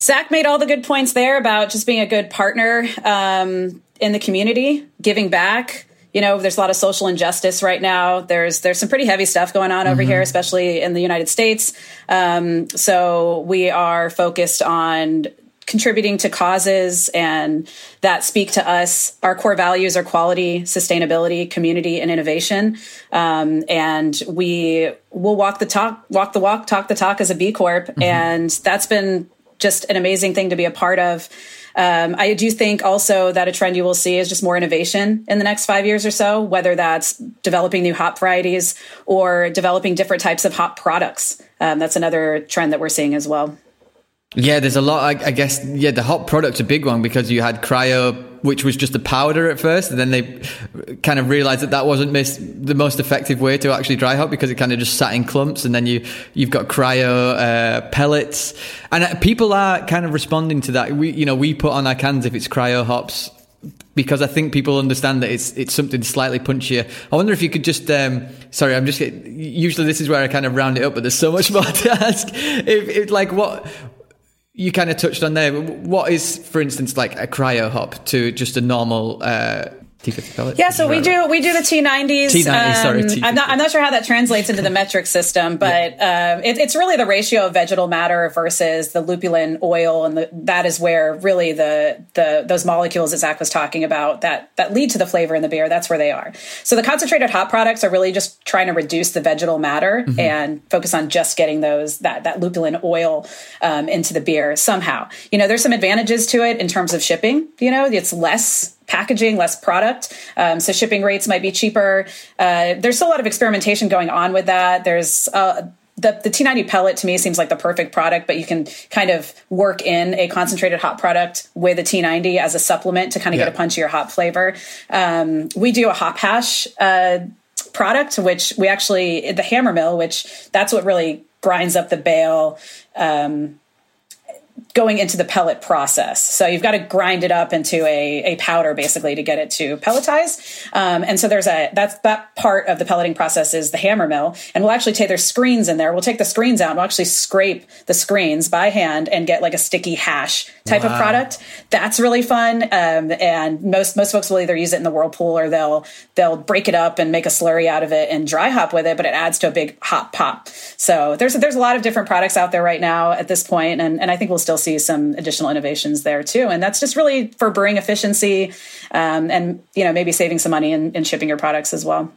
Zach made all the good points there about just being a good partner um, in the community, giving back. You know, there's a lot of social injustice right now. There's there's some pretty heavy stuff going on over mm-hmm. here, especially in the United States. Um, so we are focused on contributing to causes and that speak to us. Our core values are quality, sustainability, community, and innovation. Um, and we will walk the talk, walk the walk, talk the talk as a B Corp. Mm-hmm. And that's been just an amazing thing to be a part of. Um, I do think also that a trend you will see is just more innovation in the next five years or so, whether that's developing new hop varieties or developing different types of hop products. Um, that's another trend that we're seeing as well. Yeah, there's a lot. I, I, guess yeah, the hop product's a big one because you had cryo, which was just a powder at first, and then they kind of realized that that wasn't mis- the most effective way to actually dry hop because it kind of just sat in clumps, and then you you've got cryo uh, pellets, and uh, people are kind of responding to that. We you know we put on our cans if it's cryo hops because I think people understand that it's it's something slightly punchier. I wonder if you could just um, sorry, I'm just usually this is where I kind of round it up, but there's so much (laughs) more to ask. If, if like what you kind of touched on there. What is, for instance, like a cryo hop to just a normal uh, T50 pellet. Yeah, so we do we do the T90s. T90, sorry, Um, T50. I'm not I'm not sure how that translates into the metric system, but um, it, it's really the ratio of vegetal matter versus the lupulin oil, and the, that is where really the the those molecules that Zach was talking about that that lead to the flavor in the beer. That's where they are. So the concentrated hop products are really just trying to reduce the vegetal matter Mm-hmm. and focus on just getting those that that lupulin oil um, into the beer somehow. You know, there's some advantages to it in terms of shipping. You know, it's less packaging, less product. Um, so shipping rates might be cheaper. Uh, there's still a lot of experimentation going on with that. There's uh, the, the T90 pellet to me seems like the perfect product, but you can kind of work in a concentrated hop product with a T90 as a supplement to kind of Yeah. get a punchier hop flavor. Um, we do a hop hash uh, product, which we actually, the hammer mill, which that's what really grinds up the bale. Um, going into the pellet process. So you've got to grind it up into a, a powder basically to get it to pelletize. Um, and so there's a, that's, that part of the pelleting process is the hammer mill. And we'll actually take, there's screens in there. We'll take the screens out and we'll actually scrape the screens by hand and get like a sticky hash type of product. That's really fun. Um, and most, most folks will either use it in the whirlpool or they'll, they'll break it up and make a slurry out of it and dry hop with it, but it adds to a big hop pop. So there's, there's a lot of different products out there right now at this point, And, and I think we'll still see some additional innovations there too. And that's just really for brewing efficiency, um, and, you know, maybe saving some money in, in shipping your products as well.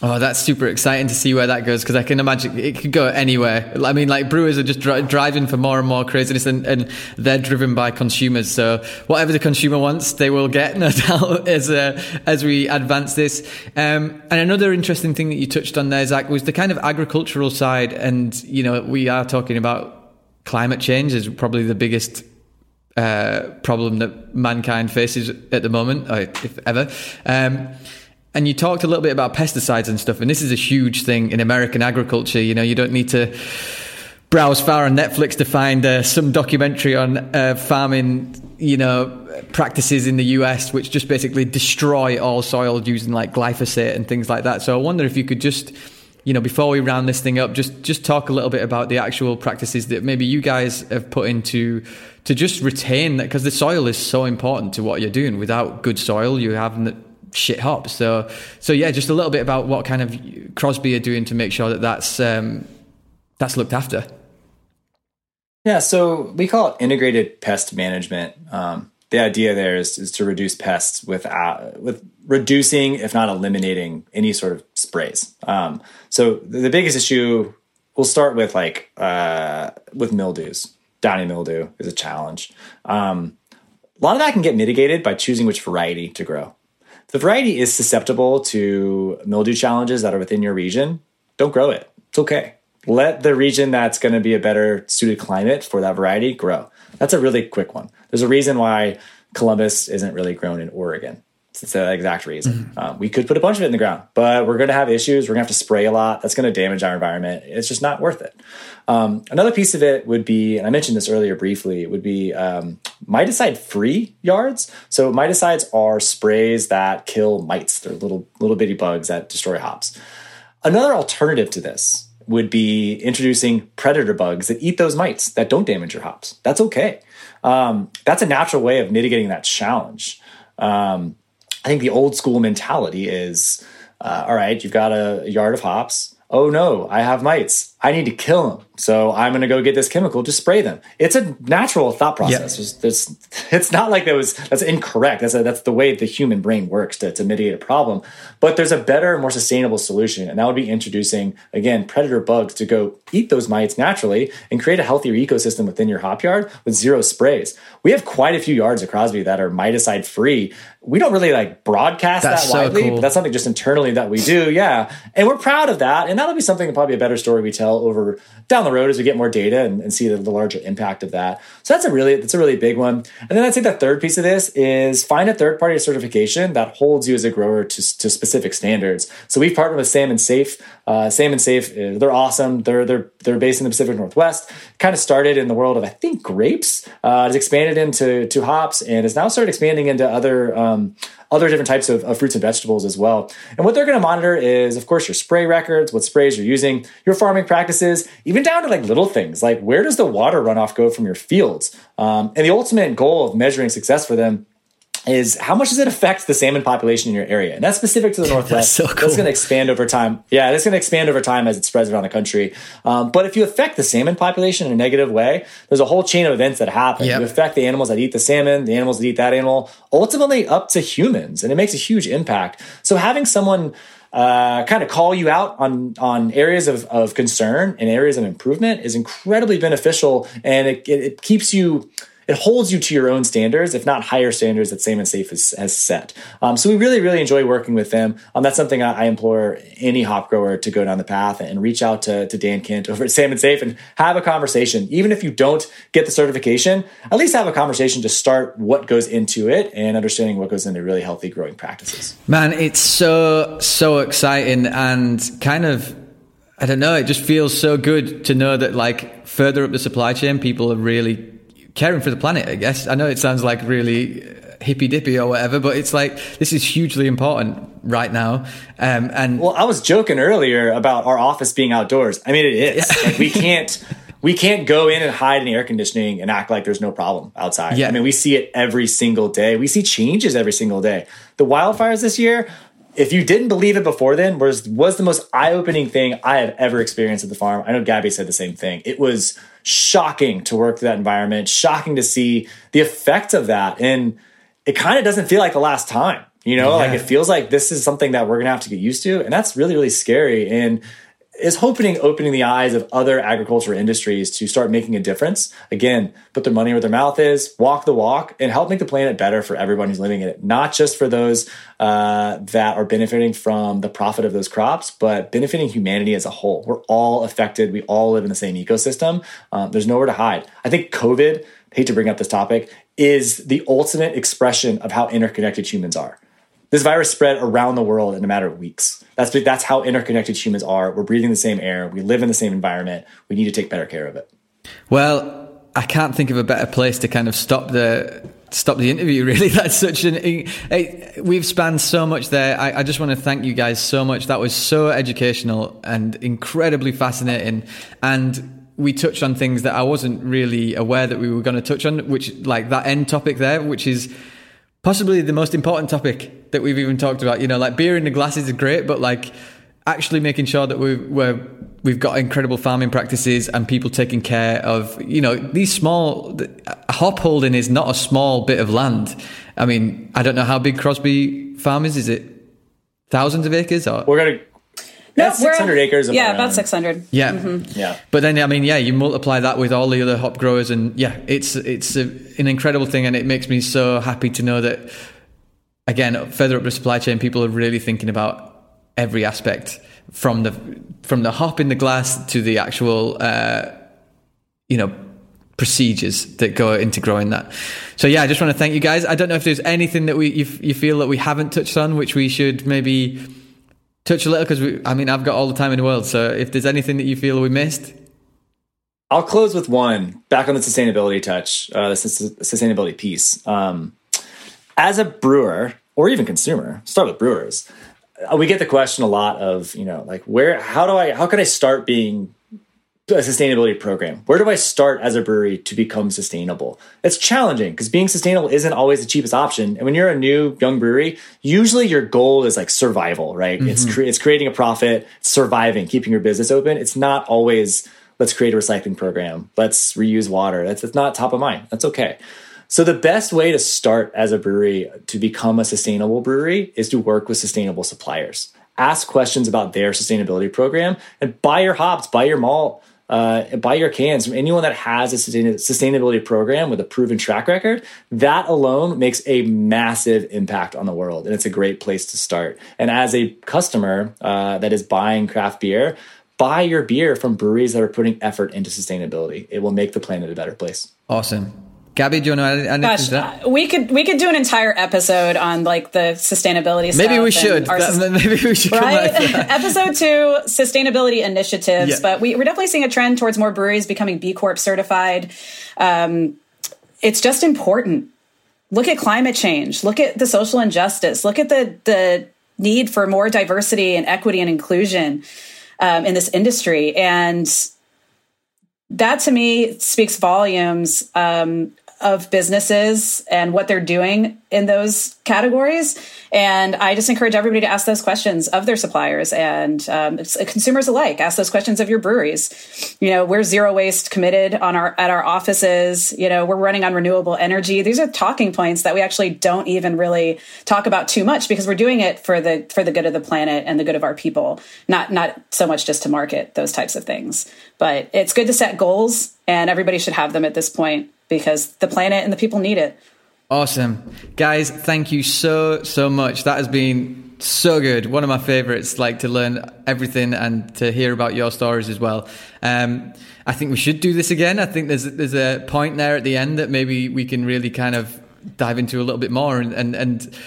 Oh, that's super exciting to see where that goes because I can imagine it could go anywhere. I mean, like brewers are just dri- driving for more and more craziness, and, and they're driven by consumers. So whatever the consumer wants, they will get, (laughs) no doubt, as uh, as we advance this. Um, and another interesting thing that you touched on there, Zach, was the kind of agricultural side. And you know, we are talking about climate change is probably the biggest uh, problem that mankind faces at the moment, or if ever. Um, and you talked a little bit about pesticides and stuff, and this is a huge thing in American agriculture. You know, you don't need to browse far on Netflix to find uh, some documentary on uh, farming, you know, practices in the US, which just basically destroy all soil using like glyphosate and things like that. So I wonder if you could just you know, before we round this thing up, just just talk a little bit about the actual practices that maybe you guys have put into to just retain that because the soil is so important to what you're doing. Without good soil, you have shit hops. So so yeah, just a little bit about what kind of Crosby are doing to make sure that that's um, that's looked after. Yeah, so we call it integrated pest management. Um, the idea there is, is to reduce pests without with reducing, if not eliminating, any sort of sprays. Um, so the, biggest issue we'll start with like uh, with mildews. Downy mildew is a challenge. Um, a lot of that can get mitigated by choosing which variety to grow. If the variety is susceptible to mildew challenges that are within your region, don't grow it. It's okay. Let the region that's going to be a better suited climate for that variety grow. That's a really quick one. There's a reason why Columbus isn't really grown in Oregon. It's the exact reason. Um, we could put a bunch of it in the ground, but we're going to have issues. We're going to have to spray a lot. That's going to damage our environment. It's just not worth it. Um, another piece of it would be, and I mentioned this earlier briefly, would be um, miticide-free yards. So miticides are sprays that kill mites. They're little little bitty bugs that destroy hops. Another alternative to this would be introducing predator bugs that eat those mites that don't damage your hops. That's okay. Um, that's a natural way of mitigating that challenge. Um, I think the old school mentality is uh, all right, you've got a yard of hops. Oh no, I have mites. I need to kill them. So I'm going to go get this chemical to spray them. It's a natural thought process. It's, it's, it's not like that was that's incorrect. That's a, that's the way the human brain works to, to mitigate a problem. But there's a better, more sustainable solution, and that would be introducing again predator bugs to go eat those mites naturally and create a healthier ecosystem within your hop yard with zero sprays. We have quite a few yards at Crosby that are miticide free. We don't really like broadcast That's that so widely, cool. that's something just internally that we do. Yeah, and we're proud of that, and that'll be something probably a better story we tell over down the road as we get more data and, and see the, the larger impact of that. So that's a really that's a really big one. And then I'd say the third piece of this is find a third party certification that holds you as a grower to, to specific standards. So we've partnered with Salmon Safe. Uh, Salmon Safe, uh, they're awesome. They're they're they're based in the Pacific Northwest. Kind of started in the world of I think grapes. Uh, it's expanded into to hops and has now started expanding into other. Um, other different types of, of, fruits and vegetables as well. And what they're going to monitor is, of course, your spray records, what sprays you're using, your farming practices, even down to like little things like where does the water runoff go from your fields? Um, and the ultimate goal of measuring success for them is how much does it affect the salmon population in your area? And that's specific to the (laughs) Northwest. That's so cool. That's going to expand over time. Yeah, it's going to expand over time as it spreads around the country. Um, but if you affect the salmon population in a negative way, there's a whole chain of events that happen. Yep. You affect the animals that eat the salmon, the animals that eat that animal, ultimately up to humans, and it makes a huge impact. So having someone uh, kind of call you out on on areas of, of concern and areas of improvement is incredibly beneficial, and it, it, it keeps you it holds you to your own standards, if not higher standards that Salmon Safe has, has set. Um, so we really, really enjoy working with them. Um, that's something I, I implore any hop grower to go down the path and reach out to, to Dan Kent over at Salmon Safe and have a conversation. Even if you don't get the certification, at least have a conversation to start what goes into it and understanding what goes into really healthy growing practices. Man, it's so so exciting and kind of I don't know, it just feels so good to know that like further up the supply chain people are really caring for the planet, I guess. I know it sounds like really hippy dippy or whatever, but it's like this is hugely important right now. Um, and Well, I was joking earlier about our office being outdoors. I mean, it is. Like we can't we can't go in and hide in the air conditioning and act like there's no problem outside. Yeah. I mean, we see it every single day. We see changes every single day. The wildfires this year, if you didn't believe it before then, was was the most eye-opening thing I have ever experienced at the farm. I know Gabby said the same thing. It was shocking to work through that environment, shocking to see the effect of that. And it kind of doesn't feel like the last time. You know, like it feels like this is something that we're gonna have to get used to, and that's really, really scary. And is hoping opening the eyes of other agriculture industries to start making a difference. Again, put their money where their mouth is, walk the walk, and help make the planet better for everyone who's living in it. Not just for those uh, that are benefiting from the profit of those crops, but benefiting humanity as a whole. We're all affected. We all live in the same ecosystem. Um, there's nowhere to hide. I think COVID, hate to bring up this topic, is the ultimate expression of how interconnected humans are. This virus spread around the world in a matter of weeks. That's that's how interconnected humans are. We're breathing the same air. We live in the same environment. We need to take better care of it. Well, I can't think of a better place to kind of stop the stop the interview. (laughs) Really, that's such an. It, we've spanned so much there. I, I just want to thank you guys so much. That was so educational and incredibly fascinating. And we touched on things that I wasn't really aware that we were going to touch on, which like that end topic there, which is possibly the most important topic that we've even talked about. You know, like beer in the glasses is great, but like actually making sure that we, we're we've got incredible farming practices and people taking care of you know these small hop holding is not a small bit of land. I mean, I don't know how big Crosby Farm is. Is it thousands of acres or We're gonna. That's we're- 600 acres. Of Yeah, about 600. yeah. Yeah. But then, I mean, yeah, you multiply that with all the other hop growers, and yeah, it's it's a, an incredible thing, and it makes me so happy to know that again, further up the supply chain, people are really thinking about every aspect from the from the hop in the glass to the actual, uh, you know, procedures that go into growing that. So yeah, I just want to thank you guys. I don't know if there's anything that we you, you feel that we haven't touched on, which we should maybe touch a little because I mean I've got all the time in the world. So if there's anything that you feel we missed, I'll close with one back on the sustainability touch, uh, the sus- sustainability piece. Um, as a brewer or even consumer, start with brewers. uh, We get the question a lot of, you know, like where, how do I, how can I start being a sustainability program? Where do I start as a brewery to become sustainable? It's challenging because being sustainable isn't always the cheapest option. And when you're a new young brewery, usually your goal is like survival, right? It's mm-hmm. cre- it's creating a profit, surviving, keeping your business open. It's not always let's create a recycling program, let's reuse water. That's, that's not top of mind. That's okay. So the best way to start as a brewery to become a sustainable brewery is to work with sustainable suppliers. Ask questions about their sustainability program and buy your hops, buy your malt, uh, buy your cans from anyone that has a sustainability program with a proven track record. That alone makes a massive impact on the world, and it's a great place to start. And as a customer uh, that is buying craft beer, buy your beer from breweries that are putting effort into sustainability. It will make the planet a better place. awesome. Gabby, do you want to add anything Gosh, to that? uh, we could we could do an entire episode on like the sustainability. Maybe we should. That- maybe we should right? (laughs) Episode two, sustainability initiatives. Yeah. But we, we're definitely seeing a trend towards more breweries becoming B Corp certified. Um, it's just important. Look at climate change. Look at the social injustice. Look at the the need for more diversity and equity and inclusion um, in this industry. And that to me speaks volumes. Um, of businesses and what they're doing in those categories. And I just encourage everybody to ask those questions of their suppliers and um, consumers alike. Ask those questions of your breweries. You know, we're zero waste committed on our at our offices. You know, we're running on renewable energy. These are talking points that we actually don't even really talk about too much because we're doing it for the for the good of the planet and the good of our people, not not so much just to market those types of things. But it's good to set goals, and everybody should have them at this point because the planet and the people need it. Awesome. Guys, thank you so, so much. That has been so good. One of my favorites, like to learn everything and to hear about your stories as well. Um, I think we should do this again. I think there's, there's a point there at the end that maybe we can really kind of dive into a little bit more and, and, and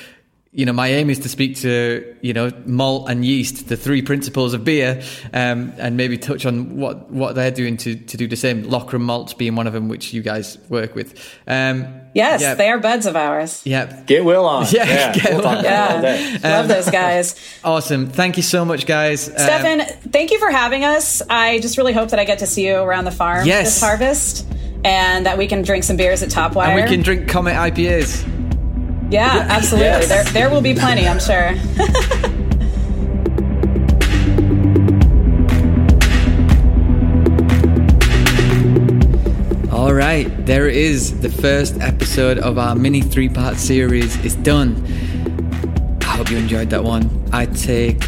you know, my aim is to speak to, you know, malt and yeast, the three principles of beer, um, and maybe touch on what, what they're doing to, to do the same. Loughran malts being one of them, which you guys work with. Um, yes, yeah. they are buds of ours. Yeah. Get Will on. (laughs) Yeah. yeah. Get we'll Will. yeah. Love um, those guys. (laughs) Awesome. Thank you so much, guys. Stefan, um, thank you for having us. I just really hope that I get to see you around the farm yes. this harvest and that we can drink some beers at Topwire. And we can drink Comet IPAs. Yeah, absolutely. Yes. There, there will be plenty, I'm sure. (laughs) All right, there is the first episode of our mini three part series. It's done. I hope you enjoyed that one. I take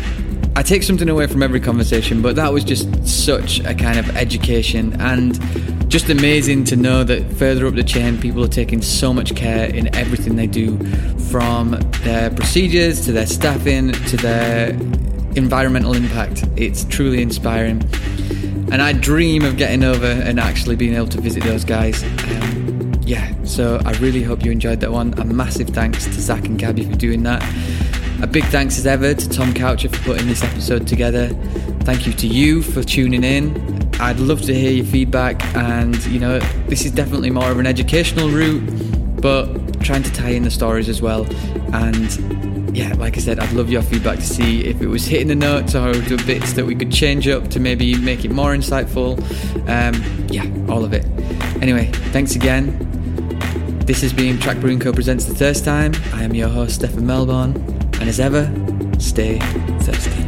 I take something away from every conversation, but that was just such a kind of education and just amazing to know that further up the chain, people are taking so much care in everything they do from their procedures to their staffing to their environmental impact. It's truly inspiring. And I dream of getting over and actually being able to visit those guys. Um, yeah, so I really hope you enjoyed that one. A massive thanks to Zach and Gabby for doing that. A big thanks as ever to Tom Coucher for putting this episode together. Thank you to you for tuning in. I'd love to hear your feedback, and you know, this is definitely more of an educational route, but trying to tie in the stories as well. And yeah, like I said, I'd love your feedback to see if it was hitting the notes or the bits that we could change up to maybe make it more insightful. Um, yeah, all of it. Anyway, thanks again. This has been Track Brewing Co. presents the Thirst Time. I am your host, Stefan Melbourne. And as ever, stay thirsty.